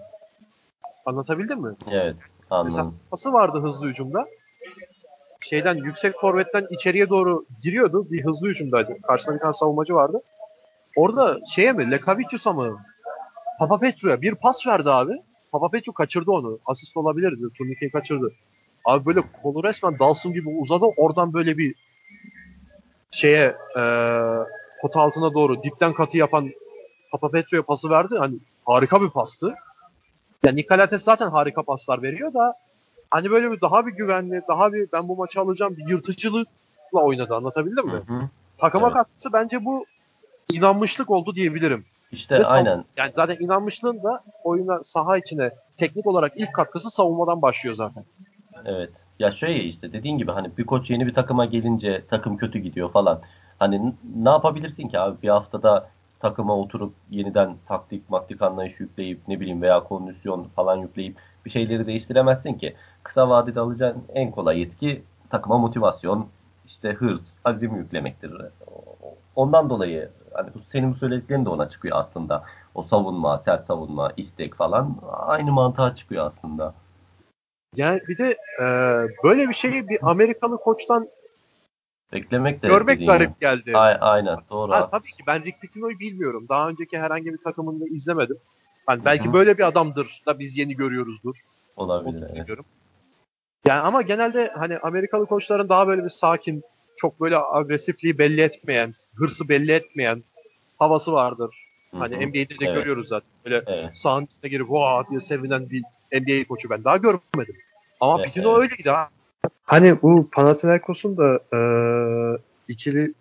Anlatabildim mi? evet. Mesela Anladım. pası vardı hızlı hücumda. Şeyden yüksek forvetten içeriye doğru giriyordu. Bir hızlı hücumdaydı. Karşısında bir tane savunmacı vardı. Orada şeye mi? Lekavicius'a mı? Papapetro'ya bir pas verdi abi. Papapetro kaçırdı onu. Asist olabilirdi. Turnikeyi kaçırdı. Abi böyle kolu resmen Dalsın gibi uzadı. Oradan böyle bir şeye e, pota altına doğru dipten katı yapan Papapetro'ya pası verdi. Hani harika bir pastı. Yani Nikolates zaten harika paslar veriyor da hani böyle bir daha bir güvenli, daha bir ben bu maçı alacağım bir yırtıcılıkla oynadı. Anlatabildim mi? Hı hı. Takıma Evet. katkısı bence bu inanmışlık oldu diyebilirim. İşte Ve aynen. Yani zaten inanmışlığın da oyuna saha içine teknik olarak ilk katkısı savunmadan başlıyor zaten. Evet. Ya şöyle işte dediğin gibi hani bir koç yeni bir takıma gelince takım kötü gidiyor falan. Hani ne yapabilirsin ki abi bir haftada takıma oturup yeniden taktik maktik anlayış yükleyip ne bileyim veya kondisyon falan yükleyip bir şeyleri değiştiremezsin ki. Kısa vadede alacağın en kolay yetki takıma motivasyon, işte hırs, azim yüklemektir. Ondan dolayı hani bu senin bu söylediklerin de ona çıkıyor aslında. O savunma, sert savunma, istek falan aynı mantığa çıkıyor aslında. Yani bir de e, böyle bir şeyi bir Amerikalı koçtan Beklemek de görmek garip geldi. A- aynen doğru. Ha, tabii ki ben Rick Pitino'yu bilmiyorum. Daha önceki herhangi bir takımını izlemedim. Hani belki böyle bir adamdır da biz yeni görüyoruzdur. Olabilir. Onu evet. Yani ama genelde hani Amerikalı koçların daha böyle bir sakin, çok böyle agresifliği belli etmeyen, hırsı belli etmeyen havası vardır. Hani hı. NBA'de de Evet. görüyoruz zaten. Böyle Evet. sahanın içine girip vaa diye sevinen bir NBA koçu ben daha görmedim. Ama Evet, Pitino evet. öyleydi ha. Hani bu Panathinaikos'un da e, ikili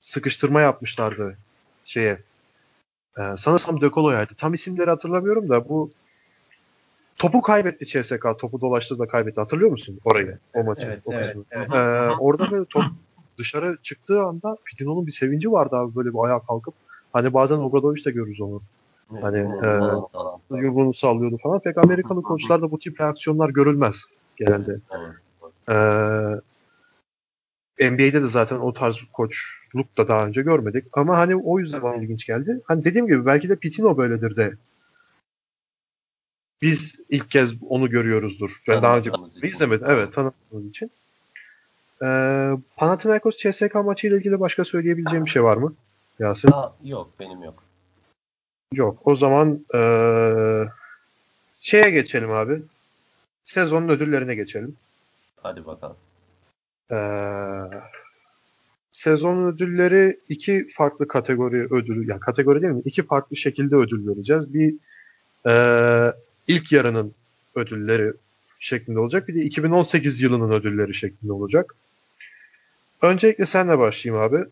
sıkıştırma yapmışlardı şeye. E, sanırsam De Colo'yaydı. Tam isimleri hatırlamıyorum da bu topu kaybetti CSK. Topu dolaştı da kaybetti. Hatırlıyor musun orayı? O maçı. Evet, o evet, kısmı. evet. E, orada böyle top dışarı çıktığı anda Pitino'nun bir sevinci vardı abi böyle bir ayağa kalkıp. Hani bazen Obradoviç'te görürüz onu. Hani, e. Yumruğunu sallıyordu falan. Pek Amerikalı koçlarda bu tip reaksiyonlar görülmez genelde. Ee, NBA'de de zaten o tarz koçluk da daha önce görmedik. Ama hani o yüzden bana ilginç geldi. Hani dediğim gibi belki de Pitino böyledir de. Biz ilk kez onu görüyoruzdur. Ben daha önce izlemedim. Evet tanımadığım için. Ee, Panathinaikos CSK maçıyla ilgili başka söyleyebileceğim bir şey var mı? Yasin? Aa, yok benim yok. Yok. O zaman ee, şeye geçelim abi. Sezonun ödüllerine geçelim. Hadi bakalım. Ee, sezon ödülleri iki farklı kategori ödülü, yani kategori değil mi? İki farklı şekilde ödül vereceğiz. Bir e, ilk yarının ödülleri şeklinde olacak. Bir de 2018 yılının ödülleri şeklinde olacak. Öncelikle senle başlayayım abi.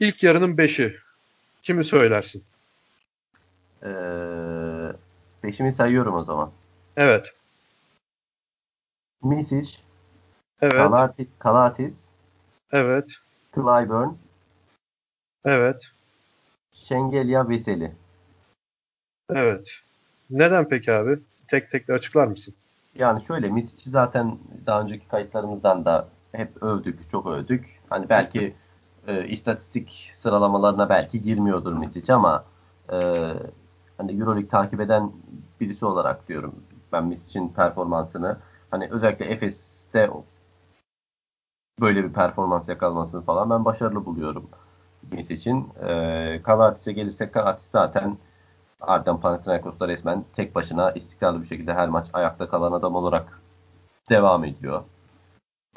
İlk yarının 5'i. Kimi söylersin? Ee, peşimi sayıyorum o zaman. Evet. Misic, Evet. Kalatis, Kalatis, Evet. Clyburn, Evet. Şengelya, Veseli. Evet. Neden peki abi? Tek tek de açıklar mısın? Yani şöyle Misic'i zaten daha önceki kayıtlarımızdan da hep övdük, çok övdük. Hani belki e, istatistik sıralamalarına belki girmiyordur Misic ama e, hani Euroleague takip eden birisi olarak diyorum ben Misic'in performansını. Hani özellikle Efes'te böyle bir performans yakalamasını falan ben başarılı buluyorum Mis için. E, Kanatis'e gelirsek Kanatis zaten Ardından Panathinaikos'ta resmen tek başına istikrarlı bir şekilde her maç ayakta kalan adam olarak devam ediyor.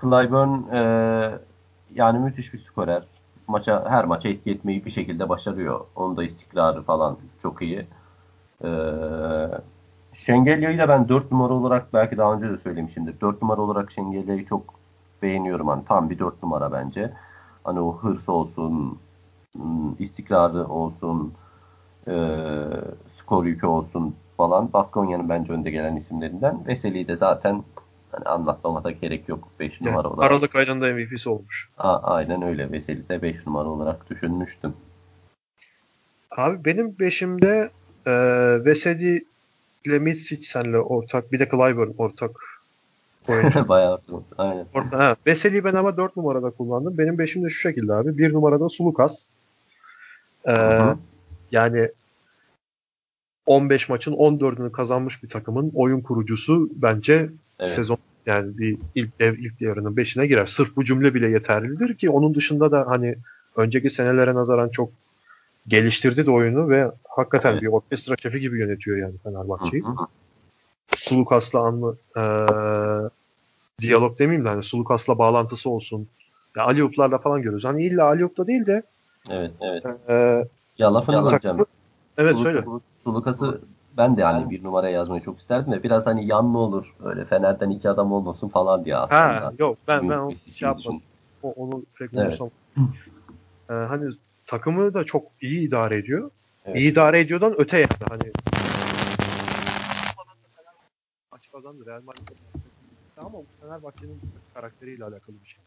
Clyburn e, yani müthiş bir skorer. Maça her maça etki etmeyi bir şekilde başarıyor. Onun da istikrarı falan çok iyi. E, Şengelya'yı da ben 4 numara olarak belki daha önce de söylemişimdir. 4 numara olarak Şengelya'yı çok beğeniyorum. Hani tam bir 4 numara bence. Hani o hırs olsun, istikrarı olsun, e, skor yükü olsun falan. Baskonya'nın bence önde gelen isimlerinden. Veseli'yi de zaten hani anlatmama da gerek yok 5 yani, numara olarak. Aralık ayında MVP'si olmuş. A, aynen öyle. Veseli de 5 numara olarak düşünmüştüm. Abi benim beşimde e, Veseli ile Mitsic senle ortak. Bir de Clyburn ortak oyuncu. Bayağı aynen. Orta, ha. Veseli'yi ben ama 4 numarada kullandım. Benim beşim de şu şekilde abi. 1 numarada Sulukas. Ee, yani 15 maçın 14'ünü kazanmış bir takımın oyun kurucusu bence evet. sezon yani bir ilk dev ilk yarının 5'ine girer. Sırf bu cümle bile yeterlidir ki onun dışında da hani önceki senelere nazaran çok geliştirdi de oyunu ve hakikaten evet. bir orkestra şefi gibi yönetiyor yani Fenerbahçe'yi. Sulukas'la anlı e, diyalog demeyeyim de hani Sulukas'la bağlantısı olsun. Ya Aliyup'larla falan görüyoruz. Hani illa Aliyup'ta değil de Evet, evet. E, ya lafını alacağım. Evet Suluk, söyle. Sulukas'ı ben de yani bir numaraya yazmayı çok isterdim de biraz hani yanlı olur. Öyle Fener'den iki adam olmasın falan diye aslında. Ha, yok ben ben o şey yapmadım. O, onu evet. ee, hani takımı da çok iyi idare ediyor. Evet. İyi idare ediyordan öte yani. Hani maç kazandı Real Madrid ama bu Fenerbahçe'nin karakteriyle alakalı bir şey.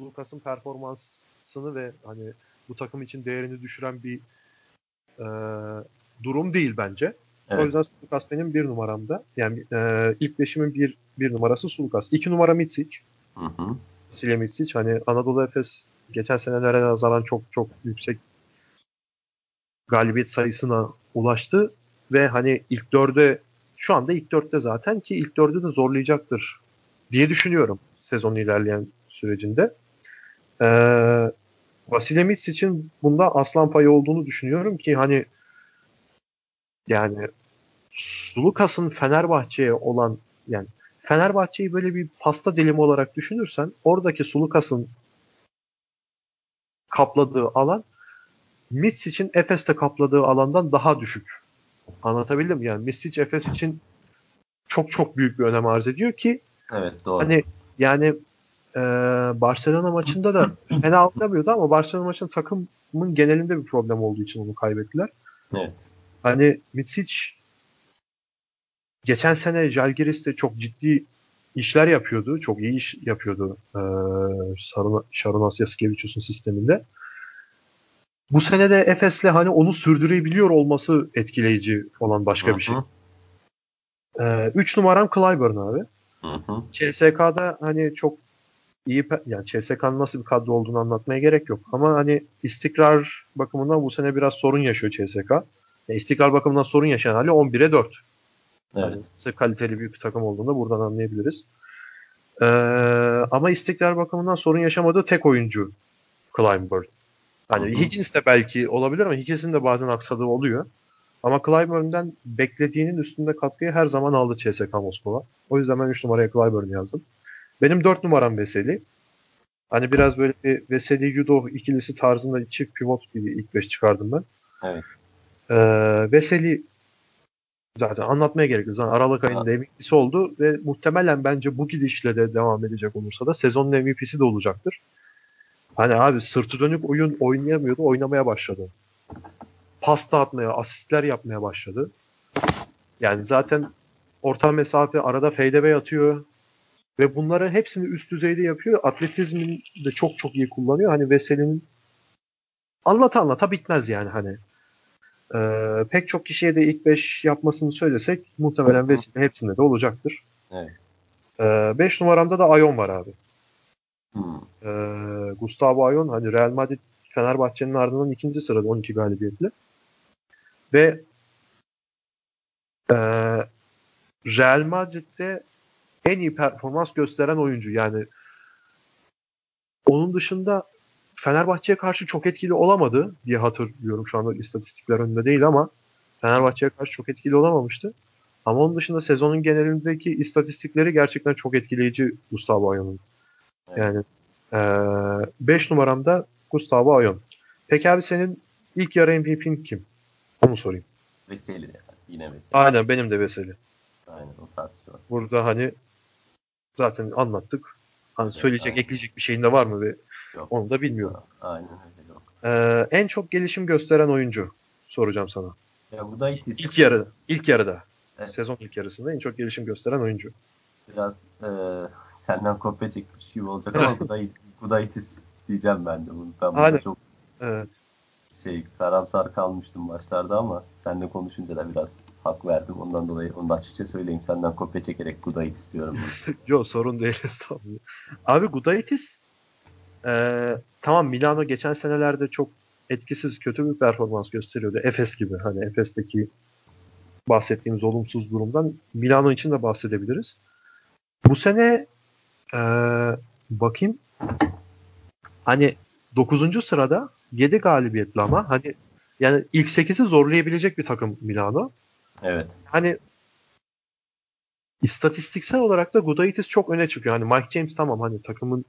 Lucas'ın performansını ve hani bu takım için değerini düşüren bir e, durum değil bence. Evet. O yüzden Sulukas benim bir numaramda. Yani e, ilk beşimin bir, bir numarası Sulukas. İki numara Mitsic. Hı hı. Silya Mitsic. Hani Anadolu Efes geçen senelere nazaran çok çok yüksek galibiyet sayısına ulaştı. Ve hani ilk dörde şu anda ilk dörtte zaten ki ilk dörde de zorlayacaktır diye düşünüyorum sezonun ilerleyen sürecinde. Ee, Vasilemic için bunda aslan payı olduğunu düşünüyorum ki hani yani Sulukas'ın Fenerbahçe'ye olan yani Fenerbahçe'yi böyle bir pasta dilimi olarak düşünürsen oradaki Sulukas'ın kapladığı alan Mitch için Efes'te kapladığı alandan daha düşük. Anlatabildim mi? Yani Mitch Efes için çok çok büyük bir önem arz ediyor ki Evet doğru. Hani yani e, Barcelona maçında da fena oynamıyordu ama Barcelona maçında takımın genelinde bir problem olduğu için onu kaybettiler. Evet. Hani Mitsic geçen sene Jalgiris'te çok ciddi işler yapıyordu. Çok iyi iş yapıyordu e, Şarun Asyaskevichus'un sisteminde. Bu sene de Efes'le hani onu sürdürebiliyor olması etkileyici olan başka bir şey. Ee, üç numaram Clyburn abi. Hı hı. CSK'da hani çok iyi yani CSK'nın nasıl bir kadro olduğunu anlatmaya gerek yok. Ama hani istikrar bakımından bu sene biraz sorun yaşıyor CSK. Yani istikrar bakımından sorun yaşayan hali 11'e 4. Evet. Yani kaliteli büyük bir takım olduğunu buradan anlayabiliriz. Ee, ama istikrar bakımından sorun yaşamadığı tek oyuncu Clyburn. Hani Higgins de belki olabilir ama Higgins'in de bazen aksadığı oluyor. Ama Clyburn'den beklediğinin üstünde katkıyı her zaman aldı CSK Moskova. O yüzden ben 3 numaraya Clyburn yazdım. Benim 4 numaram Veseli. Hani biraz böyle bir Veseli Yudo ikilisi tarzında çift pivot gibi ilk 5 çıkardım ben. Evet. Ee, Veseli zaten anlatmaya gerek yok. Zaten Aralık ayında MVP'si oldu ve muhtemelen bence bu gidişle de devam edecek olursa da sezonun MVP'si de olacaktır. Hani abi sırtı dönük oyun oynayamıyordu, oynamaya başladı pasta atmaya, asistler yapmaya başladı. Yani zaten orta mesafe arada fadeaway atıyor. Ve bunların hepsini üst düzeyde yapıyor. Atletizmin de çok çok iyi kullanıyor. Hani Veseli'nin anlata anlata bitmez yani hani. Ee, pek çok kişiye de ilk 5 yapmasını söylesek muhtemelen Veseli hepsinde de olacaktır. 5 evet. beş numaramda da Ayon var abi. Hmm. Ee, Gustavo Ayon hani Real Madrid Fenerbahçe'nin ardından ikinci sırada 12 galibiyetle. Ve Ee, Real Madrid'de en iyi performans gösteren oyuncu. Yani onun dışında Fenerbahçe'ye karşı çok etkili olamadı diye hatırlıyorum. Şu anda istatistikler önünde değil ama Fenerbahçe'ye karşı çok etkili olamamıştı. Ama onun dışında sezonun genelindeki istatistikleri gerçekten çok etkileyici Gustavo Ayon'un. Yani 5 numaramda Gustavo Ayon. Peki abi senin ilk yarı MVP'in kim? Onu sorayım. Veseli yani. Yine Veseli. Aynen benim de Veseli. Aynen o tartışılır. Burada hani zaten anlattık. Hani Evet, söyleyecek, aynen. ekleyecek bir şeyin de var mı ve Yok. onu da bilmiyorum. Aynen öyle yok. Ee, en çok gelişim gösteren oyuncu soracağım sana. Ya bu da itis. İlk yarı, ilk yarıda. Evet. Sezon ilk yarısında en çok gelişim gösteren oyuncu. Biraz e, senden kopya çekmiş gibi olacak ama Gudai- Gudaitis diyeceğim ben de bunu. Ben Aynen. çok Evet. şey karamsar kalmıştım başlarda ama seninle konuşunca da biraz hak verdim. Ondan dolayı onu da açıkça söyleyeyim. Senden kopya çekerek Gudaitis diyorum. Yok sorun değil estağfurullah. Abi Gudaitis ee, tamam Milano geçen senelerde çok etkisiz kötü bir performans gösteriyordu. Efes gibi hani Efes'teki bahsettiğimiz olumsuz durumdan Milano için de bahsedebiliriz. Bu sene ee, bakayım hani 9. sırada 7 galibiyetli ama hani yani ilk 8'i zorlayabilecek bir takım Milano. evet. hani istatistiksel olarak da Gudaitis çok öne çıkıyor. Hani Mike James tamam hani takımın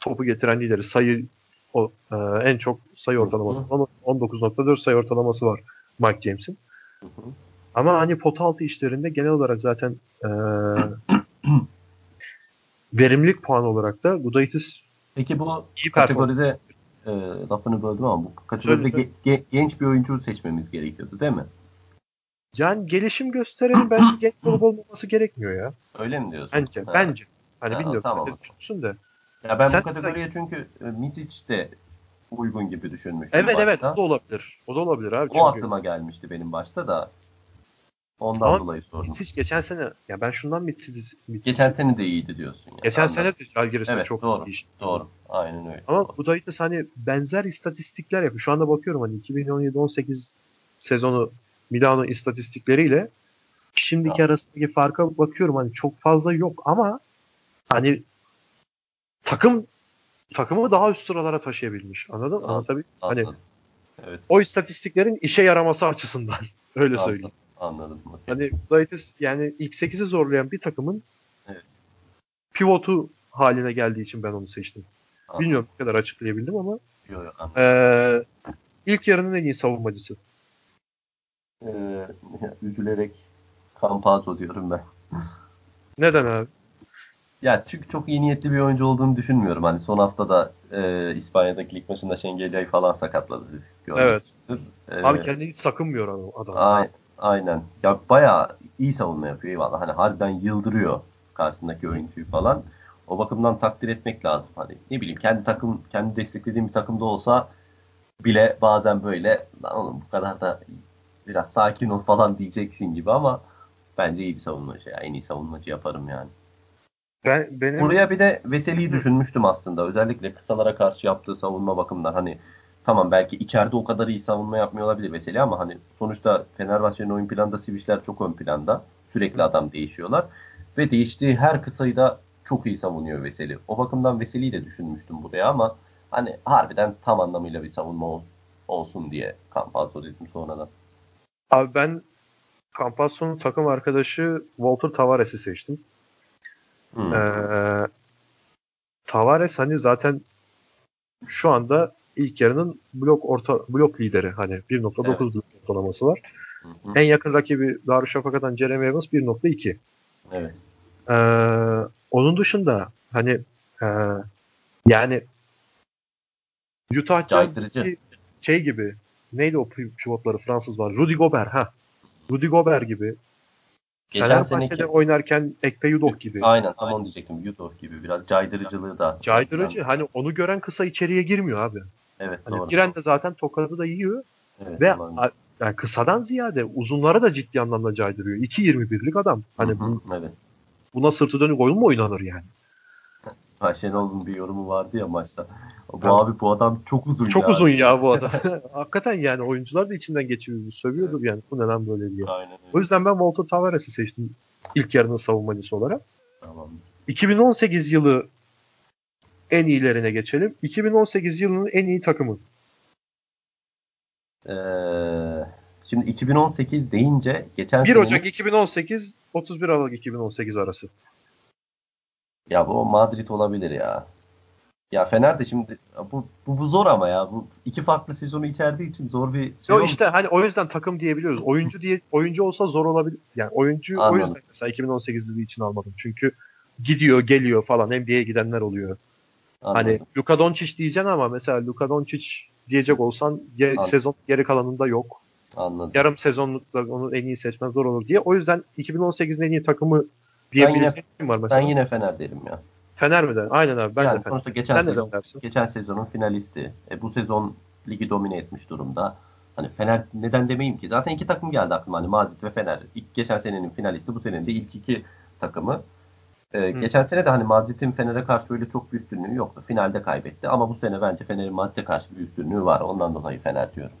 topu getiren lideri sayı o, e, en çok sayı ortalaması. Ama 19.4 sayı ortalaması var Mike James'in. Ama hani pot altı işlerinde genel olarak zaten e, verimlilik puanı olarak da Gudaitis Peki bu iyi kategoride e, lafını böldüm ama bu kategoride ge- ge- genç bir oyuncu seçmemiz gerekiyordu değil mi? Yani gelişim gösterenin bence genç olup olmaması gerekmiyor ya. Öyle mi diyorsun? Bence. Ha. Bence. Hani Ha, bilmiyorum. tamam. Ne de. Ya ben Sen- bu kategoriye çünkü e, Misic de uygun gibi düşünmüştüm Evet başta. evet o da olabilir. O da olabilir abi. O çünkü- aklıma gelmişti benim başta da. Ondan Ama dolayı sordum. Mitsic geçen sene ya ben şundan Mitsic Geçen sene de iyiydi diyorsun. Yani. geçen sene de Žalgiris'te Evet, çok doğru, iyi iş. Doğru. Aynen öyle. Ama Doğru. Gudaitis hani benzer istatistikler yapıyor. Şu anda bakıyorum hani 2017-18 sezonu Milano istatistikleriyle şimdiki Ya. arasındaki farka bakıyorum hani çok fazla yok ama hani takım takımı daha üst sıralara taşıyabilmiş. Anladın mı? Mi? Hani. Evet. o istatistiklerin işe yaraması açısından öyle Anladım. söyleyeyim. Anladım. Okey. Hani Gudaitis yani ilk 8'i zorlayan bir takımın Evet. pivotu haline geldiği için ben onu seçtim. Anladım. Bilmiyorum ne kadar açıklayabildim ama Yok, yok, anladım. ee, ilk yarının en iyi savunmacısı. Ee, üzülerek Campazzo diyorum ben. Neden abi? Ya çünkü çok iyi niyetli bir oyuncu olduğunu düşünmüyorum. Hani son hafta da e, İspanya'daki lig maçında Şengelia'yı falan sakatladı. Evet. Ee, Abi kendini hiç sakınmıyor adam. adam. a- aynen. Ya bayağı iyi savunma yapıyor eyvallah. Hani harbiden yıldırıyor karşısındaki oyuncuyu falan. O bakımdan takdir etmek lazım. Hani ne bileyim kendi takım kendi desteklediğim bir takımda olsa bile bazen böyle lan oğlum bu kadar da biraz sakin ol falan diyeceksin gibi ama bence iyi bir savunmacı ya. En iyi savunmacı yaparım yani. Ben benim Buraya bir de Veseli'yi düşünmüştüm aslında. Özellikle kısalara karşı yaptığı savunma bakımından. Hani tamam belki içeride o kadar iyi savunma yapmıyor olabilir Veseli ama hani sonuçta Fenerbahçe'nin oyun planında Sivişler çok ön planda. Sürekli adam değişiyorlar. Ve değiştiği her kısayı da çok iyi savunuyor Veseli. O bakımdan Veseli'yi de düşünmüştüm buraya ama hani harbiden tam anlamıyla bir savunma ol- olsun diye Campazzo dedim sonradan. abi ben Campazzo'nun takım arkadaşı Walter Tavares'i seçtim. Hmm. Ee, Tavares hani zaten şu anda ilk yarının blok orta blok lideri hani 1.9 blok ortalaması var. Hı hı. En yakın rakibi Darüşşafaka'dan Jeremy Evans 1.2. Evet. Ee, onun dışında hani e, yani Utah. Jazz'daki şey gibi neydi o pi- pivotları Fransız var. Rudy Gobert ha. Rudy Gobert gibi. Geçen Fenerbahçe'de seneki oynarken Ekpe Yudok gibi. aynen tam onu diyecektim. Yudof gibi biraz caydırıcılığı da. Caydırıcı. Hani onu gören kısa içeriye girmiyor abi. Evet Hani doğru. giren de zaten tokadı da yiyor Evet, ve olabilir. yani kısadan ziyade uzunlara da ciddi anlamda caydırıyor. 2.21'lik adam. Hani Hı hı, bu, evet. buna sırtı dönük oyun mu oynanır yani? Ha, Şenol'un bir yorumu vardı ya maçta. Bu abi bu adam çok uzun Çok ya. uzun ya bu adam. Hakikaten yani oyuncular da içinden geçiriyordu. Sövüyordur yani. Bu ne lan böyle diye. Aynen O öyle. yüzden ben Walter Tavares'i seçtim ilk yarının savunmacısı olarak. Tamam. 2018 yılı en iyilerine geçelim. 2018 yılının en iyi takımı. Ee, şimdi 2018 deyince geçen 1 senenin- Ocak 2018 31 Aralık 2018 arası. Ya bu Madrid olabilir ya. Ya Fener de şimdi bu, bu, bu zor ama ya. Bu iki farklı sezonu içerdiği için zor bir şey Yo olmuş. işte hani o yüzden takım diyebiliyoruz. Oyuncu diye oyuncu olsa zor olabilir. Yani oyuncu o yüzden mesela 2018 yılı için almadım. Çünkü gidiyor, geliyor falan NBA'ye gidenler oluyor. Anladım. Hani Luka Doncic diyeceksin ama mesela Luka Doncic diyecek olsan Anladım. sezon geri kalanında yok. Anladım. Yarım sezonlukta onu en iyi seçmen zor olur diye. O yüzden 2018'in en iyi takımı diyebileceğim kim var mesela? Ben yine Fener derim ya. Fener mi de? Aynen abi ben yani de Fener. sonuçta geçen Sen sezon, dersin? geçen sezonun finalisti. E, bu sezon ligi domine etmiş durumda. Hani Fener neden demeyeyim ki? Zaten iki takım geldi aklıma. Hani Madrid ve Fener. İlk geçen senenin finalisti bu senenin de ilk iki takımı. E, Hı. geçen sene de hani Madrid'in Fener'e karşı öyle çok bir üstünlüğü yoktu. Finalde kaybetti. Ama bu sene bence Fener'in Madrid'e karşı bir üstünlüğü var. Ondan dolayı Fener diyorum.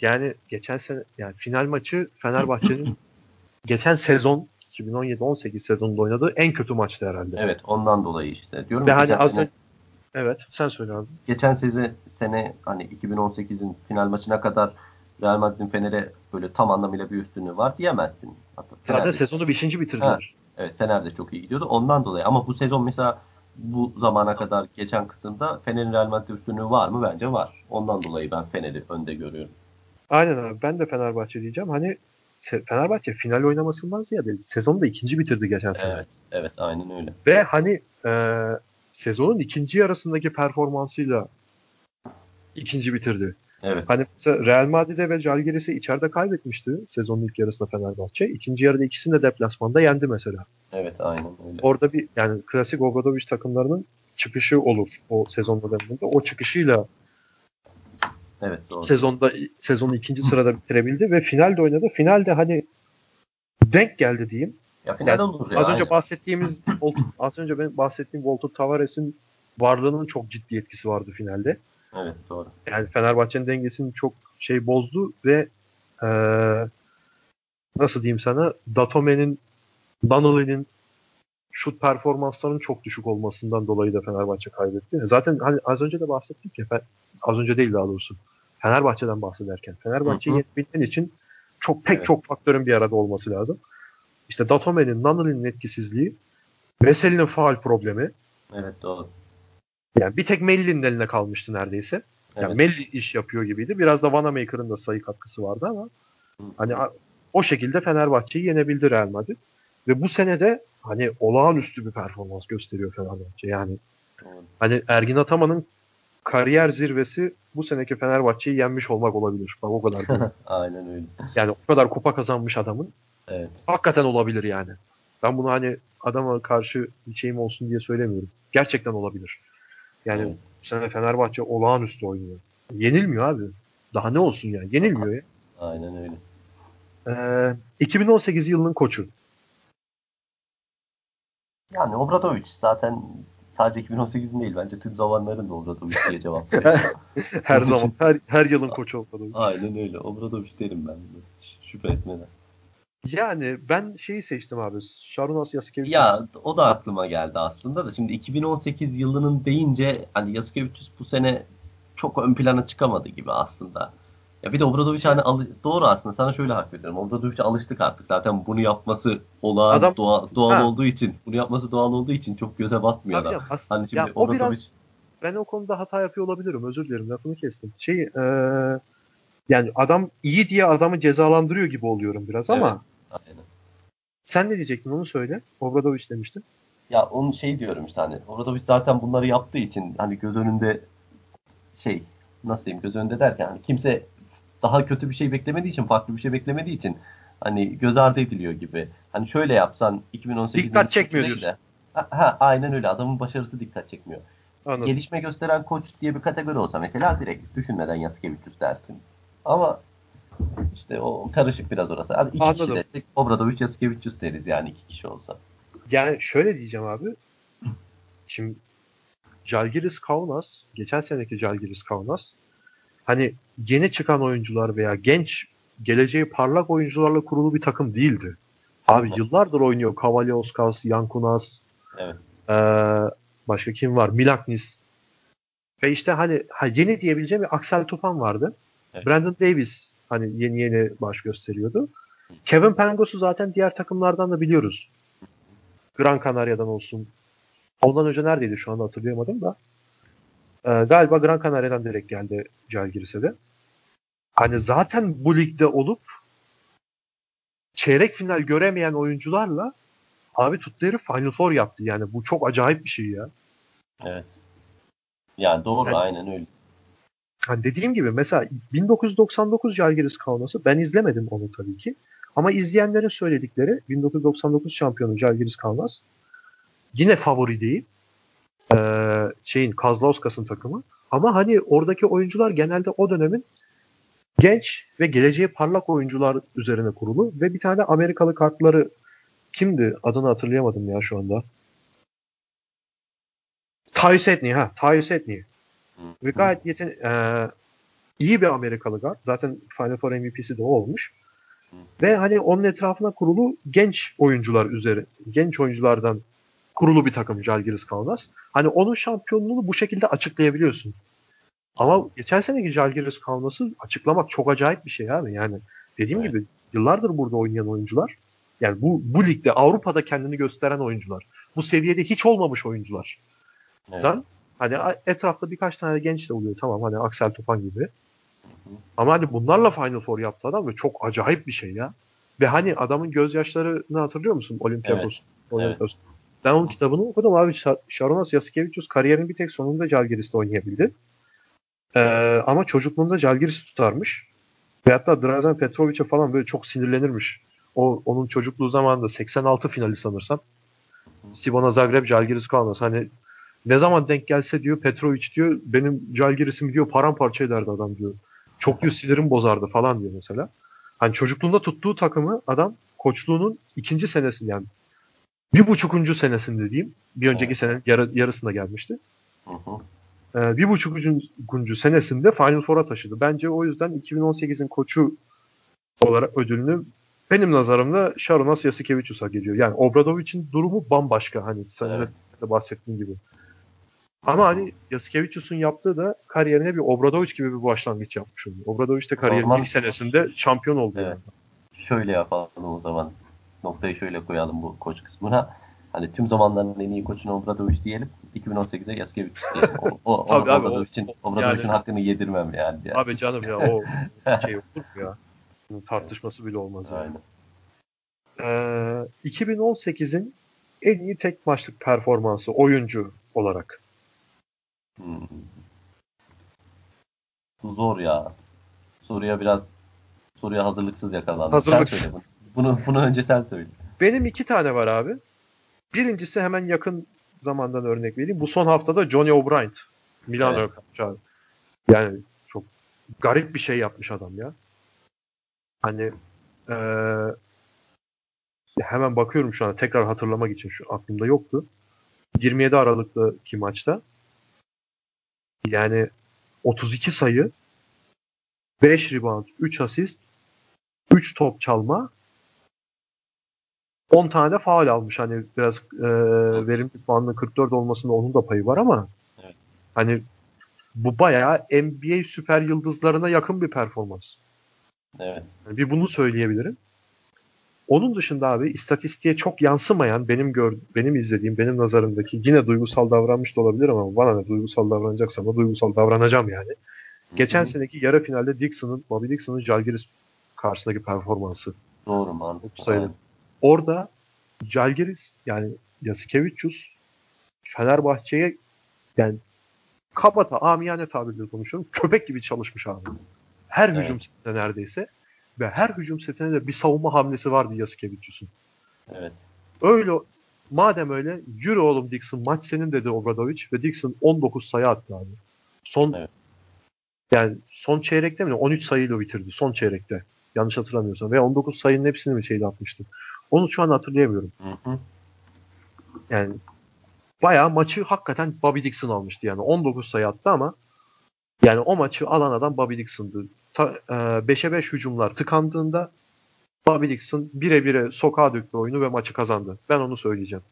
Yani geçen sene yani final maçı Fenerbahçe'nin geçen sezon 2017-18 sezonunda oynadığı en kötü maçtı herhalde. Evet ondan dolayı işte. Diyorum Ve hani az sene- Evet, sen söyle abi. geçen sene, sene hani 2018'in final maçına kadar Real Madrid'in Fener'e böyle tam anlamıyla bir üstünlüğü var diyemezsin. Hatta Zaten Fener de- sezonu 5. bitirdiler. evet Fener de çok iyi gidiyordu. Ondan dolayı ama bu sezon mesela bu zamana kadar geçen kısımda Fener'in Real Madrid üstünlüğü var mı? Bence var. Ondan dolayı ben Fener'i önde görüyorum. Aynen abi. Ben de Fenerbahçe diyeceğim. Hani Fenerbahçe final oynamasından ziyade sezonu da ikinci bitirdi geçen sene. Evet. Evet aynen öyle. Ve hani e, sezonun ikinci yarısındaki performansıyla ikinci bitirdi. Evet. Hani mesela Real Madrid'e ve Žalgiris'e içeride kaybetmişti sezonun ilk yarısında Fenerbahçe. İkinci yarıda ikisini de deplasmanda yendi mesela. Evet aynen öyle. Orada bir yani klasik Obradoviç takımlarının çıkışı olur o sezon döneminde. O çıkışıyla Evet doğru. sezonda sezonu ikinci sırada bitirebildi ve finalde oynadı. Finalde hani denk geldi diyeyim. Ya final Yani olur ya. az önce aynen. bahsettiğimiz az önce benim bahsettiğim Walter Tavares'in varlığının çok ciddi etkisi vardı finalde. Evet doğru. Yani Fenerbahçe'nin dengesini çok şey bozdu ve eee, nasıl diyeyim sana Datome'nin Donnelly'nin şut performanslarının çok düşük olmasından dolayı da Fenerbahçe kaybetti. Zaten hani az önce de bahsettik ya az önce değil daha doğrusu. Fenerbahçe'den bahsederken Fenerbahçe'yi yenebilmen için çok pek Evet. çok faktörün bir arada olması lazım. İşte Datome'nin, Donnelly'nin etkisizliği, Veseli'nin faal problemi. Evet doğru. Yani bir tek Melli'nin eline kalmıştı neredeyse. Yani Evet. Melli iş yapıyor gibiydi. Biraz da Vanamaker'ın da sayı katkısı vardı ama Hı. hani o şekilde Fenerbahçe'yi yenebildi Real Madrid. Ve bu sene de hani olağanüstü bir performans gösteriyor Fenerbahçe. Yani hani Ergin Ataman'ın kariyer zirvesi bu seneki Fenerbahçe'yi yenmiş olmak olabilir. Bak o kadar. Aynen öyle. yani o kadar kupa kazanmış adamın Evet. hakikaten olabilir yani. Ben bunu hani adama karşı bir şeyim olsun diye söylemiyorum. Gerçekten olabilir. Yani Evet. bu sene Fenerbahçe olağanüstü oynuyor. Yenilmiyor abi. Daha ne olsun yani? Yenilmiyor ya. Aynen öyle. Ee, 2018 yılının koçu. Yani Obradoviç zaten sadece 2018'in değil bence tüm zamanların da Obradoviç diye cevap. Her Onun için- zaman her, her yılın koçu olmalı. Aynen öyle. Obradoviç derim ben. de. Şüphe etmeden. Yani ben şeyi seçtim abi. Sharunas Yasikevicius. Ya o da aklıma geldi aslında da şimdi 2018 yılının deyince hani Yasikevicius bu sene çok ön plana çıkamadı gibi aslında. Ya bir de Obradoviç hani alı- doğru aslında sana şöyle hak veriyorum. Obradoviç'e alıştık artık. Zaten bunu yapması olağan Adam- doğa- doğal Ha. olduğu için, bunu yapması doğal olduğu için çok göze batmıyor Tabii canım, aslında- Hani şimdi ya o biraz ben o konuda hata yapıyor olabilirim. Özür dilerim. Lafını kestim. Şey ee, yani adam iyi diye adamı cezalandırıyor gibi oluyorum biraz ama Aynen. sen ne diyecektin onu söyle. Obradoviç demiştin. Ya onun şey diyorum işte hani Obradoviç zaten bunları yaptığı için hani göz önünde şey nasıl diyeyim göz önünde derken hani kimse daha kötü bir şey beklemediği için farklı bir şey beklemediği için hani göz ardı ediliyor gibi. Hani şöyle yapsan 2018 Dikkat çekmiyor diyorsun. Ha, ha, aynen öyle adamın başarısı dikkat çekmiyor. Anladım. Gelişme gösteren koç diye bir kategori olsa mesela direkt düşünmeden Yasikevicius dersin. Ama işte o karışık biraz orası. Hadi iki Anladım. kişi desek Obradoviç Yasikevicius deriz yani iki kişi olsa. Yani şöyle diyeceğim abi. Şimdi Jalgiris Kaunas, geçen seneki Jalgiris Kaunas hani yeni çıkan oyuncular veya genç geleceği parlak oyuncularla kurulu bir takım değildi. Abi Evet. yıllardır oynuyor Kavaliauskas, Yankunas, Evet. ee, başka kim var? Milaknis. Ve işte hani ha, yeni diyebileceğim bir Axel Tupan vardı. Evet. Brandon Davis hani yeni yeni baş gösteriyordu. Kevin Pangos'u zaten diğer takımlardan da biliyoruz. Gran Canaria'dan olsun. Ondan önce neredeydi şu anda hatırlayamadım da. Ee, galiba Gran Canaria'dan direkt geldi Jalgiris'e de. Hani zaten bu ligde olup çeyrek final göremeyen oyuncularla abi tuttu herif Final Four yaptı. Yani bu çok acayip bir şey ya. Evet. Yani doğru Evet. aynen öyle. Hani dediğim gibi mesela 1999 Jalgiris Kaunas'ı ben izlemedim onu tabii ki. Ama izleyenlerin söyledikleri 1999 şampiyonu Jalgiris Kaunas yine favori değil. Ee, şeyin Kazlauskas'ın takımı. Ama hani oradaki oyuncular genelde o dönemin genç ve geleceği parlak oyuncular üzerine kurulu ve bir tane Amerikalı kartları kimdi? Adını hatırlayamadım ya şu anda. Tyus Edney ha. Tyus Edney. Ve gayet yeten eee, iyi bir Amerikalı guard. Zaten Final Four MVP'si de o olmuş. Ve hani onun etrafına kurulu genç oyuncular üzeri, genç oyunculardan kurulu bir takım Jalgiris Kaunas. Hani onun şampiyonluğunu bu şekilde açıklayabiliyorsun. Ama geçen seneki Jalgiris Kaunas'ı açıklamak çok acayip bir şey abi. Yani dediğim Evet. gibi yıllardır burada oynayan oyuncular. Yani bu bu ligde Avrupa'da kendini gösteren oyuncular. Bu seviyede hiç olmamış oyuncular. Evet. Zaten hani etrafta birkaç tane genç de oluyor tamam hani Axel Tupan gibi. Ama hani bunlarla Final Four yaptı adam ve çok acayip bir şey ya. Ve hani adamın gözyaşlarını hatırlıyor musun? Olympiakos. Olympiakos. Ben onun kitabını okudum abi. Sharonas Yasikevicius kariyerinin bir tek sonunda Jalgiris'te oynayabildi. Ee, ama çocukluğunda Jalgiris'i tutarmış. Ve hatta Drazen Petrovic'e falan böyle çok sinirlenirmiş. O onun çocukluğu zamanında 86 finali sanırsam. Sivona Zagreb, Jalgiris Kaunas. Hani ne zaman denk gelse diyor Petrovic diyor benim Jalgiris'im diyor paramparça ederdi adam diyor. Çok diyor sinirim bozardı falan diyor mesela. Hani çocukluğunda tuttuğu takımı adam koçluğunun ikinci senesinde yani bir buçukuncu senesinde diyeyim. Bir önceki senenin yarı, yarısında gelmişti. Hı. Ee, bir buçukuncu senesinde Final Four'a taşıdı. Bence o yüzden 2018'in koçu olarak ödülünü benim nazarımda Sharunas Yasikevicius'a geliyor. Yani Obradovic'in durumu bambaşka hani senin Evet. de bahsettiğin gibi. Ama hani Yasikevicius'un yaptığı da kariyerine bir Obradovic gibi bir başlangıç yapmış oluyor. Obradovic de kariyerin Normal- ilk senesinde şampiyon oldu. Evet. yani. Şöyle yapalım o zaman. Noktayı şöyle koyalım bu koç kısmına. Hani tüm zamanların en iyi koçunu Obradovic diyelim. 2018'e Yaskevicius diyelim. O, o, Tabii abi, o- Obradovic'in, o- Obradovic'in yani- hakkını yedirmem yani. yani. Abi canım ya o şey olur mu ya? Bunun tartışması bile olmaz yani. Aynen. Ee, 2018'in en iyi tek maçlık performansı oyuncu olarak. Hmm. Bu zor ya. Soruya biraz soruya hazırlıksız yakalandım. Hazırlıksız. Bunu. Bunu, önce sen söyle. Benim iki tane var abi. Birincisi hemen yakın zamandan örnek vereyim. Bu son haftada Johnny O'Brien. Milano Evet. kapçağı. Yani çok garip bir şey yapmış adam ya. Hani eee, hemen bakıyorum şu an tekrar hatırlamak için şu aklımda yoktu. 27 Aralık'taki maçta yani 32 sayı 5 rebound, 3 asist, 3 top çalma 10 tane de faul almış. Hani biraz e, verimli puanının 44 olmasında onun da payı var ama Evet. hani bu bayağı NBA süper yıldızlarına yakın bir performans. Evet. Yani bir bunu söyleyebilirim. Onun dışında abi istatistiğe çok yansımayan benim gör, benim izlediğim, benim nazarımdaki yine duygusal davranmış da olabilir ama bana ne duygusal davranacaksam da duygusal davranacağım yani. Geçen Hı hı. seneki yarı finalde Dixon'ın, Bobby Dixon'ın Jalgiris karşısındaki performansı. Doğru mantıklı. sayılır. Orada Jalgiris yani Yasikevicius Fenerbahçe'ye yani kabata amiyane tabirle konuşuyorum. Köpek gibi çalışmış abi. Her Evet. hücum setine neredeyse. Ve her hücum setine de bir savunma hamlesi vardı Yasikevicius'un. Evet. Öyle madem öyle yürü oğlum Dixon maç senin dedi Obradovic ve Dixon 19 sayı attı abi. Son Evet. yani son çeyrekte mi? 13 sayıyla bitirdi son çeyrekte. Yanlış hatırlamıyorsam. Ve 19 sayının hepsini mi şeyle atmıştı. Onu şu an hatırlayamıyorum. Hı hı. Yani bayağı maçı hakikaten Bobby Dixon almıştı yani. 19 sayı attı ama yani o maçı alan adam Bobby Dixon'dı. 5'e 5 hücumlar tıkandığında Bobby Dixon bire bire sokağa döktü oyunu ve maçı kazandı. Ben onu söyleyeceğim.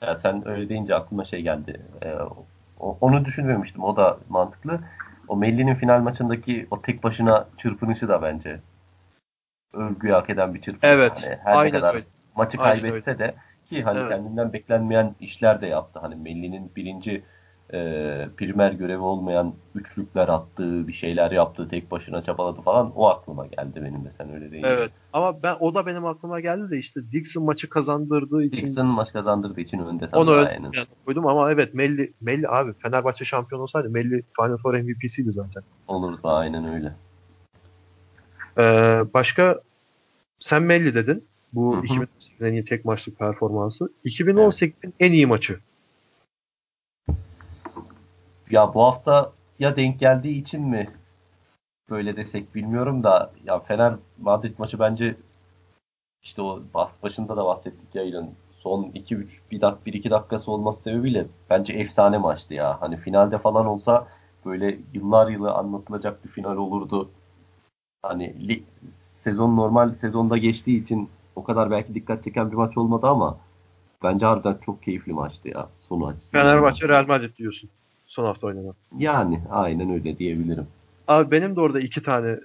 Ya sen öyle deyince aklıma şey geldi. Ee, o, onu düşünmemiştim. O da mantıklı. O Melli'nin final maçındaki o tek başına çırpınışı da bence övgüyü hak eden bir çırpınış. Evet. Hani her aynen ne kadar öyle. maçı Aynen kaybetse öyle. de ki hani Evet. kendinden beklenmeyen işler de yaptı. Hani Melli'nin birinci e, primer görevi olmayan üçlükler attığı, bir şeyler yaptığı, tek başına çabaladı falan. O aklıma geldi benim de sen öyle deyince. Evet. Ama ben o da benim aklıma geldi de işte Dixon maçı kazandırdığı için Dixon maç kazandırdığı için önde tabii. onu ön aynen. plana koydum ama evet Melli Melli abi Fenerbahçe şampiyon olsaydı Melli Final Four MVP'siydi zaten. Olurdu aynen öyle. Ee, başka sen Melli dedin. Bu Hı hı. 2018'in en iyi tek maçlık performansı. 2018'in en iyi maçı. Ya bu hafta ya denk geldiği için mi böyle desek bilmiyorum da ya Fener Madrid maçı bence işte o bas başında da bahsettik yayının son 2 3 bir dak 1 2 dakikası olması sebebiyle bence efsane maçtı ya. Hani finalde falan olsa böyle yıllar yılı anlatılacak bir final olurdu. Hani lig, sezon normal sezonda geçtiği için o kadar belki dikkat çeken bir maç olmadı ama bence harbiden çok keyifli maçtı ya sonu açısından. Fenerbahçe Real Madrid diyorsun. Son hafta oynanan. Yani aynen öyle diyebilirim. Abi benim de orada iki tane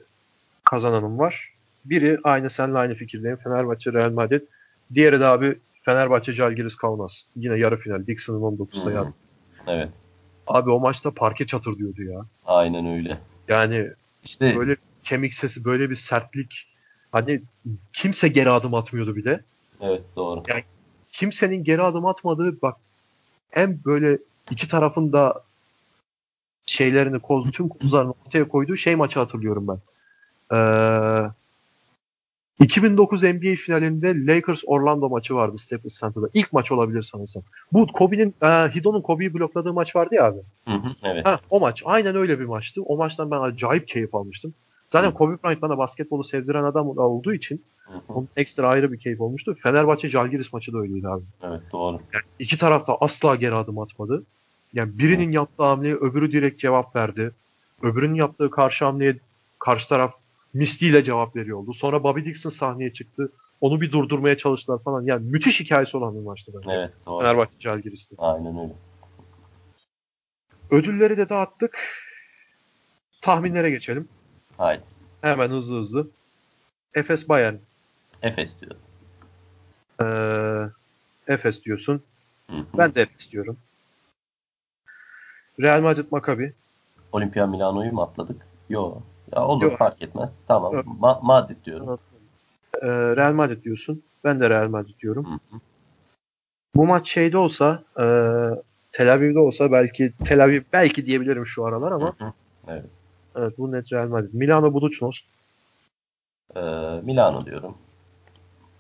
kazananım var. Biri aynı seninle aynı fikirdeyim. Fenerbahçe Real Madrid. Diğeri de abi Fenerbahçe Jalgiris Kaunas. Yine yarı final. Dixon'ın 19 sayı attı. Evet. Abi o maçta parke çatır diyordu ya. Aynen öyle. Yani İşte böyle kemik sesi, böyle bir sertlik. Hani kimse geri adım atmıyordu bir de. evet doğru. Kimsenin geri adım atmadığı bak hem böyle iki tarafın da şeylerini koz, tüm kozlarını ortaya koyduğu şey maçı hatırlıyorum ben. Ee, 2009 NBA finalinde Lakers Orlando maçı vardı Staples Center'da. İlk maç olabilir sanırsam. Bu Kobe'nin e, Hido'nun Kobe'yi blokladığı maç vardı ya abi. Hı hı, evet. Ha, o maç. Aynen öyle bir maçtı. O maçtan ben acayip keyif almıştım. Zaten. Kobe Bryant bana basketbolu sevdiren adam olduğu için onun ekstra ayrı bir keyif olmuştu. Fenerbahçe Jalgiris maçı da öyleydi abi. evet doğru. Yani iki taraf da asla geri adım atmadı. Yani birinin yaptığı hamleye öbürü direkt cevap verdi. Öbürünün yaptığı karşı hamleye karşı taraf misliyle cevap veriyordu. Sonra Bobby Dixon sahneye çıktı. Onu bir durdurmaya çalıştılar falan. Yani müthiş hikayesi olan bir maçtı bence. Evet doğru. Fenerbahçe Jalgiris'ti. Aynen öyle. Ödülleri de dağıttık. Tahminlere geçelim. Haydi. Hemen hızlı hızlı. Efes Bayern. Efes diyorum. Ee, Efes diyorsun. Hı hı. Ben de Efes diyorum. Real Madrid Maccabi. Olimpia Milano'yu mu atladık? Yok. Ya olur Yok. fark etmez. Tamam. Yok. Ma- Madrid diyorum. Ee, Real Madrid diyorsun. Ben de Real Madrid diyorum. Hı hı. Bu maç şeyde olsa e, Tel Aviv'de olsa belki Tel Aviv belki diyebilirim şu aralar ama Hı hı. Evet. Evet bu net Real Madrid. Milano Budućnost. Ee, Milano diyorum.